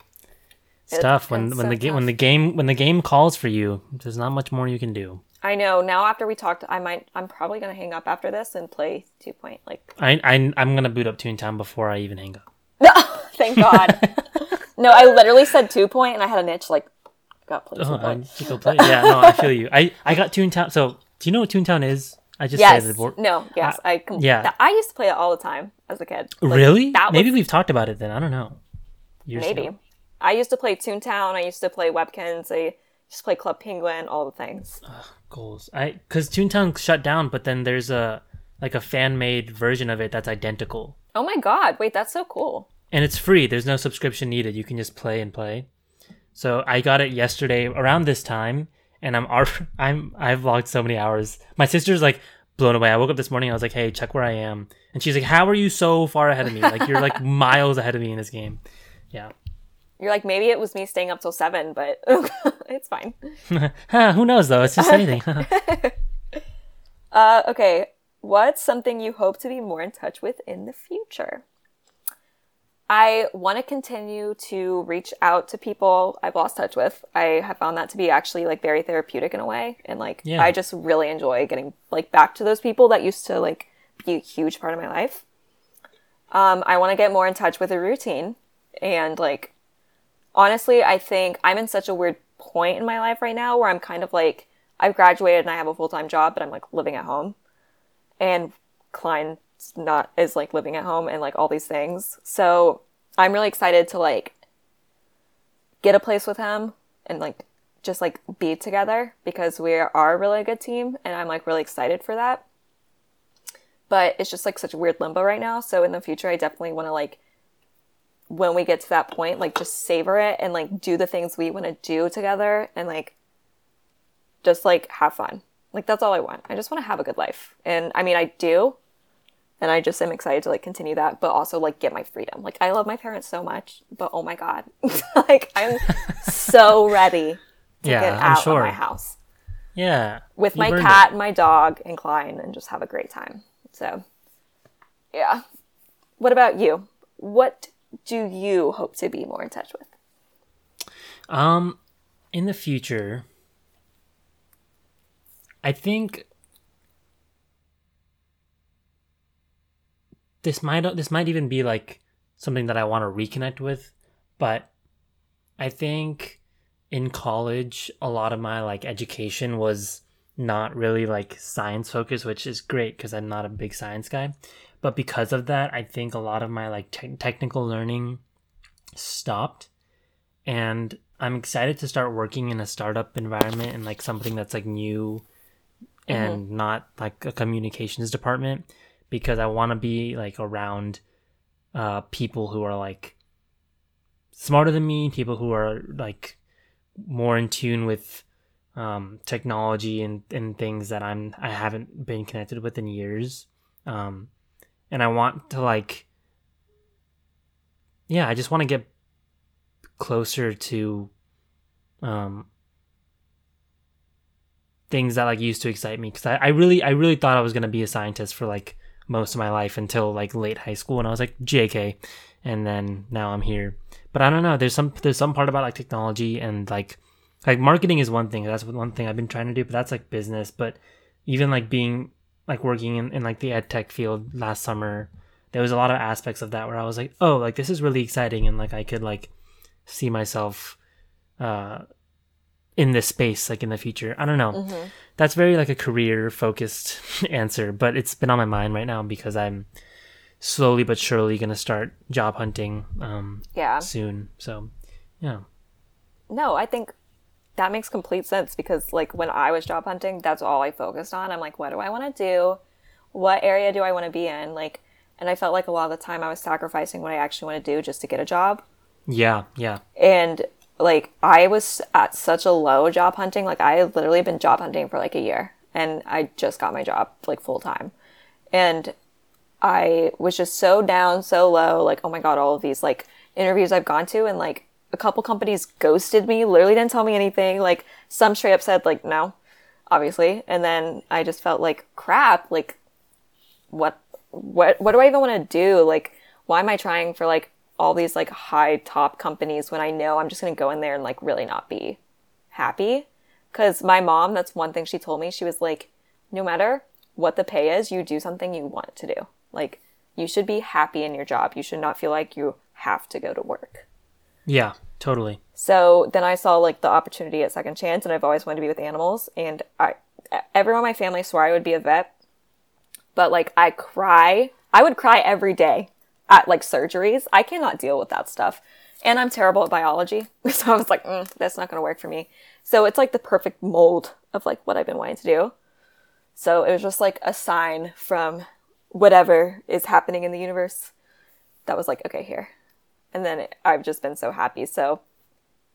It- tough when when so the game when the game when the game calls for you. There's not much more you can do. I know. Now after we talked, I might. I'm probably gonna hang up after this and play Two Point. Like, I, I I'm gonna boot up Toontown before I even hang up. thank God. no, I literally said Two Point, and I had an itch. Like, got play oh, Two Oh, I Point. to go play. Yeah, no, I feel you. I I got Toontown. So do you know what Toontown is? I just Yes. said the board. No. Yes. I. Com- yeah. that- I used to play it all the time as a kid. Like, really? That Maybe we've talked about it then. I don't know. Years maybe. ago. I used to play Toontown. I used to play Webkinz. I used to play Club Penguin. All the things. Goals. I because Toontown shut down, but then there's a like a fan made version of it that's identical, Oh my God! Wait, that's so cool. and it's free. There's no subscription needed. You can just play and play. So I got it yesterday around this time, and I'm I'm I've logged so many hours. My sister's like blown away. I woke up this morning. I was like, "Hey, check where I am," and she's like, "How are you so far ahead of me? Like you're like miles ahead of me in this game." Yeah. You're like, maybe it was me staying up till seven, but it's fine. Who knows though? It's just anything. uh, okay. What's something you hope to be more in touch with in the future? I want to continue to reach out to people I've lost touch with. I have found that to be actually like very therapeutic in a way. And like, yeah. I just really enjoy getting like back to those people that used to like be a huge part of my life. Um, I want to get more in touch with a routine. And like, honestly, I think I'm in such a weird point in my life right now where I'm kind of like, I've graduated and I have a full time job, but I'm like living at home. And Klein not is like living at home and like all these things. So I'm really excited to like get a place with him and like just like be together because we are really a good team and I'm like really excited for that. But it's just like such a weird limbo right now. So in the future, I definitely want to like when we get to that point, like just savor it and like do the things we want to do together and like just like have fun. Like that's all I want. I just want to have a good life. And I mean, I do, and I just am excited to like continue that, but also like get my freedom. Like I love my parents so much, but oh my god, like I'm so ready to yeah, get out sure. of my house. Yeah, with my cat it. my dog and Klein, and just have a great time. So, yeah. What about you? What do you hope to be more in touch with? Um, in the future, I think this might this might even be like something that I want to reconnect with, but I think in college a lot of my like education was not really like science focused, which is great because I'm not a big science guy. But because of that, I think a lot of my like te- technical learning stopped, and I'm excited to start working in a startup environment and like something that's like new and mm-hmm. not like a communications department because I want to be like around uh, people who are like smarter than me, people who are like more in tune with um, technology and, and things that I'm I haven't been connected with in years. Um, and I want to like yeah, I just want to get closer to um things that like used to excite me because I, I really I really thought I was gonna be a scientist for like most of my life until like late high school and I was like JK and then now I'm here. But I don't know, there's some there's some part about like technology and like like marketing is one thing. That's one thing I've been trying to do, but that's like business. But even like being like working in, in like the ed tech field last summer, there was a lot of aspects of that where I was like, oh, like this is really exciting and like I could like see myself uh in this space like in the future. I don't know. Mm-hmm. That's very like a career focused answer, but it's been on my mind right now because I'm slowly but surely going to start job hunting um yeah. soon. So, yeah. No, I think that makes complete sense because like when I was job hunting, that's all I focused on. I'm like, what do I want to do? What area do I want to be in? Like and I felt like a lot of the time I was sacrificing what I actually want to do just to get a job. Yeah, yeah. And like I was at such a low job hunting. Like I had literally been job hunting for like a year and I just got my job like full time. And I was just so down, so low, like, oh my God, all of these like interviews I've gone to and like a couple companies ghosted me, literally didn't tell me anything. Like some straight up said like no, obviously. And then I just felt like crap, like what what what do I even want to do? Like why am I trying for like all these like high top companies when I know I'm just going to go in there and like really not be happy. Cause my mom, that's one thing she told me. She was like, no matter what the pay is, you do something you want to do. Like you should be happy in your job. You should not feel like you have to go to work. Yeah, totally. So then I saw like the opportunity at Second Chance and I've always wanted to be with animals. And I, everyone in my family swore I would be a vet. But like I cry, I would cry every day at like surgeries. I cannot deal with that stuff. And I'm terrible at biology. So I was like, mm, that's not going to work for me. So it's like the perfect mold of like what I've been wanting to do. So it was just like a sign from whatever is happening in the universe that was like, okay, here. And then I've just been so happy. So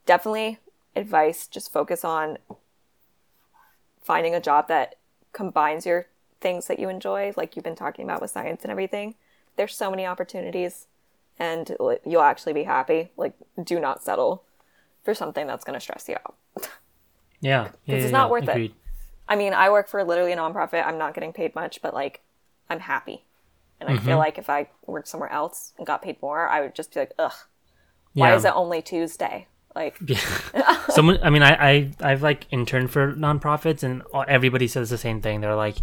definitely advice just focus on finding a job that combines your things that you enjoy, like you've been talking about with science and everything. There's so many opportunities and you'll actually be happy. Like, do not settle for something that's going to stress you out. Yeah. Because yeah, it's yeah, not yeah. worth Agreed. it. I mean, I work for literally a nonprofit. I'm not getting paid much, but like, I'm happy. And I Mm-hmm. feel like if I worked somewhere else and got paid more, I would just be like, ugh, why Yeah. is it only Tuesday? Like, Yeah. Someone, I mean, I, I, I've like interned for nonprofits, and everybody says the same thing. They're like,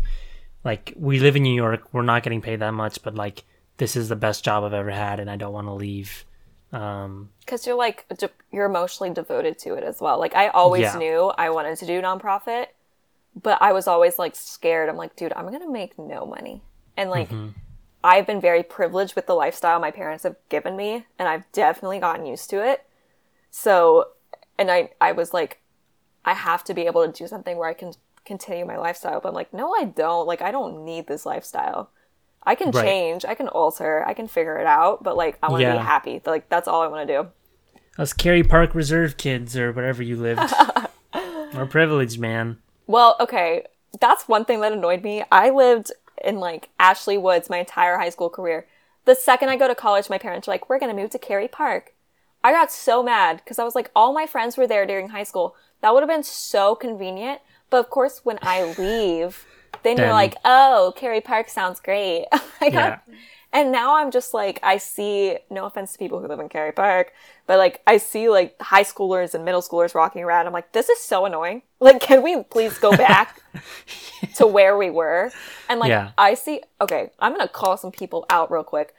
like we live in New York, we're not getting paid that much, but like this is the best job I've ever had, and I don't want to leave. Um, because you're like you're emotionally devoted to it as well. Like I always Yeah. knew I wanted to do nonprofit, but I was always like scared. I'm like, dude, I'm gonna make no money, and like I've been very privileged with the lifestyle my parents have given me, and I've definitely gotten used to it. So, and I I was like, I have to be able to do something where I can continue my lifestyle. But I'm like, no, I don't. Like I don't need this lifestyle. I can Right. change. I can alter. I can figure it out. But like, I want to Yeah. be happy. Like that's all I want to do. us Cary Park Reserve kids or wherever you lived, we're privileged, man. Well, okay, that's one thing that annoyed me. I lived in like Ashley Woods my entire high school career. The second I go to college, my parents are like, "We're gonna move to Cary Park." I got so mad because I was like, all my friends were there during high school. That would have been so convenient. But of course, when I leave, then, you're like, "Oh, Cary Park sounds great." I got, Yeah. And now I'm just like, I see. No offense to people who live in Cary Park, but like, I see like high schoolers and middle schoolers walking around. I'm like, this is so annoying. Like, can we please go back to where we were? And like, Yeah. I see. Okay, I'm gonna call some people out real quick.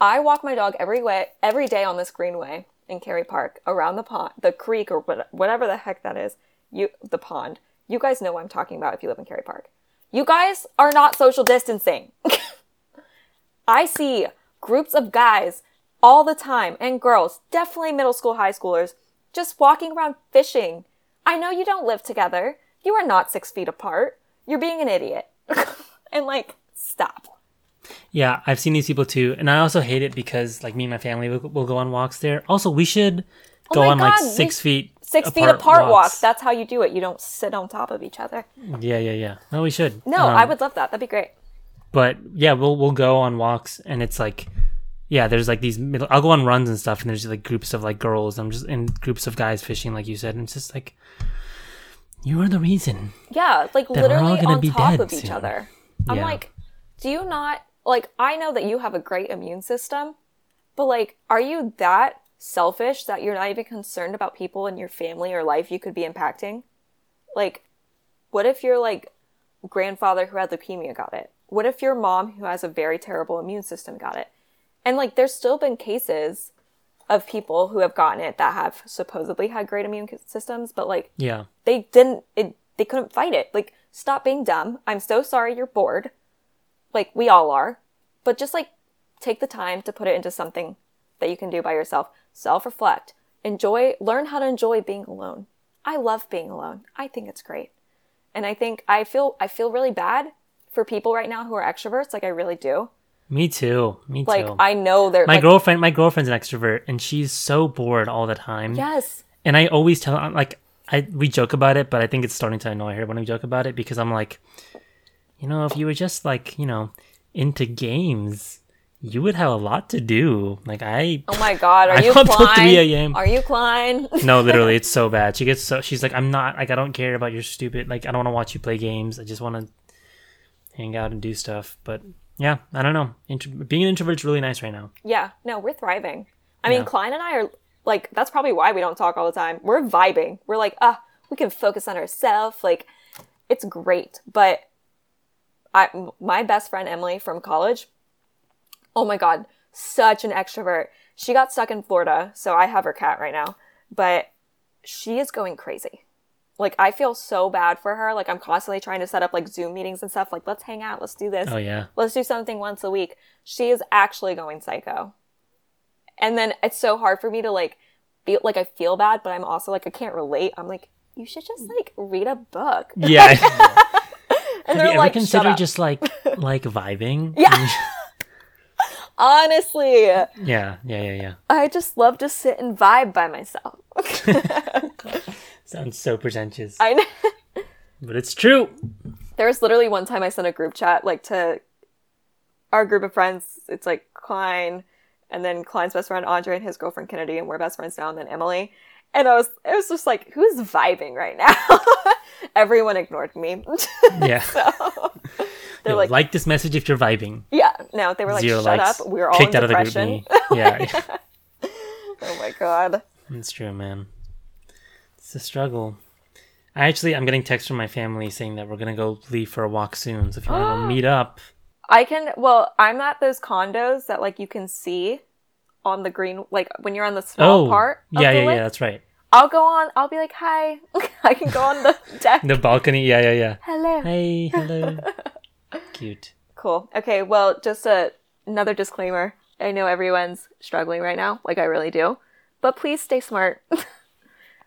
I walk my dog every way every day on this greenway in Cary Park around the pond, the creek, or whatever the heck that is. You, the pond. You guys know what I'm talking about if you live in Cary Park. You guys are not social distancing. I see groups of guys all the time and girls, definitely middle school, high schoolers, just walking around fishing. I know you don't live together. You are not six feet apart. You're being an idiot. and like, stop. Yeah, I've seen these people too, and I also hate it because like me and my family will, will go on walks there. Also, we should go Oh on like God, we- six feet Six feet apart walk. walks. That's how you do it. You don't sit on top of each other. Yeah, yeah, yeah. No, we should. No, Um, I would love that. That'd be great. But yeah, we'll we'll go on walks, and it's like, yeah, there's like these. Middle, I'll go on runs and stuff, and there's like groups of like girls. I'm just in groups of guys fishing, like you said, and it's just like, you are the reason. Yeah, like Then we're all literally on top of each soon. other. I'm Yeah. like, do you not like I know that you have a great immune system, but like are you that selfish that you're not even concerned about people in your family or life you could be impacting? Like what if your like grandfather who had leukemia got it? What if your mom who has a very terrible immune system got it? And like there's still been cases of people who have gotten it that have supposedly had great immune systems, but like Yeah, they didn't it they couldn't fight it. Like stop being dumb. I'm so sorry you're bored. Like we all are. But just like take the time to put it into something that you can do by yourself. Self-reflect. Enjoy learn how to enjoy being alone. I love being alone. I think it's great. And i think i feel i feel really bad for people right now who are extroverts like i really do me too. Me like too. Like I know they're my like, girlfriend, my girlfriend's an extrovert, and she's so bored all the time. yes And I always tell her, like, I we joke about it, but I think it's starting to annoy her when we joke about it because I'm like, you know, if you were just like, you know, into games, you would have a lot to do. Like I, oh my god are I'm you up till 3 a.m.. are you klein no, literally, it's so bad. She gets so she's like, I'm not like I don't care about your stupid like I don't want to watch you play games. I just want to hang out and do stuff. But yeah, I don't know. Intro- being an introvert's really nice right now. Yeah, no, we're thriving. I mean, Klein and I are like, that's probably why we don't talk all the time. We're vibing. We're like, ah, we can focus on ourselves. Like, it's great. But I, my best friend Emily from college, oh my God, such an extrovert. She got stuck in Florida, so I have her cat right now. But she is going crazy. Like, I feel so bad for her. Like, I'm constantly trying to set up like Zoom meetings and stuff. Like, let's hang out, let's do this Oh yeah, let's do something once a week. She is actually going psycho. And then it's so hard for me to like feel like I feel bad, but I'm also like I can't relate. I'm like, you should just like read a book. yeah. And Have they're you ever like, shut considered just like like vibing? Yeah. Honestly, yeah, yeah, yeah, yeah. I just love to sit and vibe by myself. Sounds so pretentious. I know. but it's true. There was literally one time I sent a group chat like to our group of friends. It's like Klein, and then Klein's best friend Andre and his girlfriend Kennedy, and we're best friends now. And then Emily, and I was it was just like who's vibing right now? Everyone ignored me. Yeah. so they're Yo, like, like, this message if you're vibing. yeah, no, they were like, Zero shut likes. up. We were all Kicked in out of the group. me. Yeah, oh my god. it's true, man. It's a struggle. I actually, I'm getting texts from my family saying that we're gonna go leave for a walk soon. So if you want to meet up, I can. Well, I'm at those condos that like you can see on the green, like when you're on the small oh, part. Yeah, yeah, lake. yeah, that's right. I'll go on. I'll be like, hi. I can go on the deck. The balcony, yeah, yeah, yeah. Hello. Hey, hello. Cute. Cool. Okay. Well, just a, another disclaimer. I know everyone's struggling right now, like I really do, but please stay smart.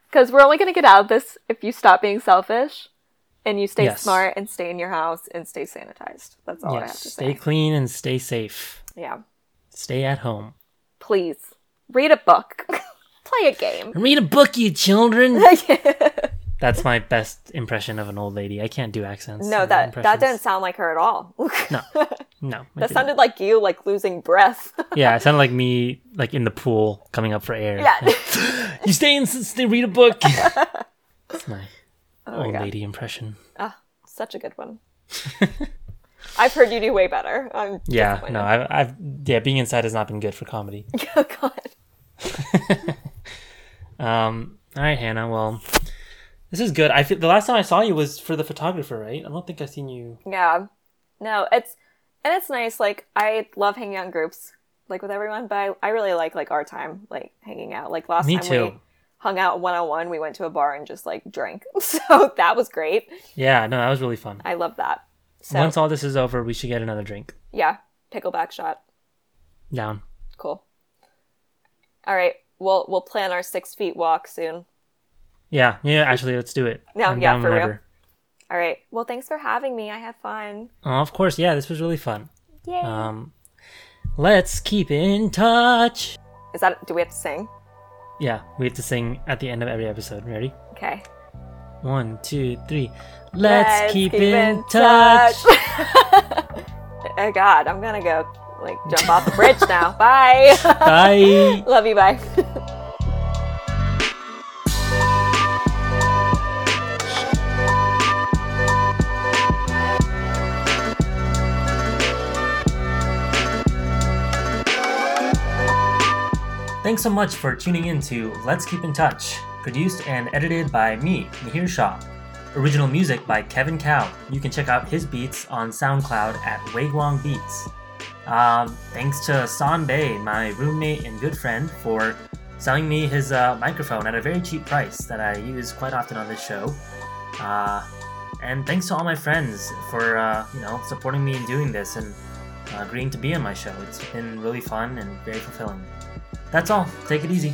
Because we're only going to get out of this if you stop being selfish and you stay Yes. smart and stay in your house and stay sanitized. That's all I have to stay say. Stay clean and stay safe. Yeah. Stay at home. Please read a book, play a game. Read a book, you children. That's my best impression of an old lady. I can't do accents. no, that that didn't sound like her at all. No, no. That sounded like you, like losing breath. Yeah, it sounded like me, like in the pool, coming up for air. yeah. you stay and stay, read a book. That's my Oh old God. lady impression. Ah, such a good one. I've heard you do way better. I'm Yeah, no, I've, I've, yeah, being inside has not been good for comedy. oh God. Um, all right, Hannah. Well, this is good. I feel the last time I saw you was for the photographer, right? I don't think I've seen you. Yeah. No, it's and it's nice. Like I love hanging out in groups, like with everyone. But I, I really like like our time, like hanging out. Like last Me time too. we hung out one on one, we went to a bar and just like drank. So that was great. Yeah, no, that was really fun. I love that. So Once all this is over, we should get another drink. yeah, pickleback shot. Down. Cool. All right, we'll we'll plan our six feet walk soon. Yeah, yeah. Actually, let's do it. No, I'm yeah, for real. All right. Well, thanks for having me. I had fun. Oh, of course. Yeah, this was really fun. Yay. Um, let's keep in touch. Is that? Do we have to sing? Yeah, we have to sing at the end of every episode. Ready? Okay. One, two, three. Let's, keep, in, touch. oh God, I'm gonna go like jump off the bridge now. Bye. Bye. Love you. Bye. Thanks so much for tuning in to Let's Keep in Touch, produced and edited by me, Mihir Shah. Original music by Kevin Cow. You can check out his beats on SoundCloud at Wagwong Beats. Um, thanks to San Bei, my roommate and good friend, for selling me his uh, microphone at a very cheap price that I use quite often on this show. Uh, and thanks to all my friends for uh, you know supporting me in doing this and uh, agreeing to be on my show. It's been really fun and very fulfilling. That's all. Take it easy.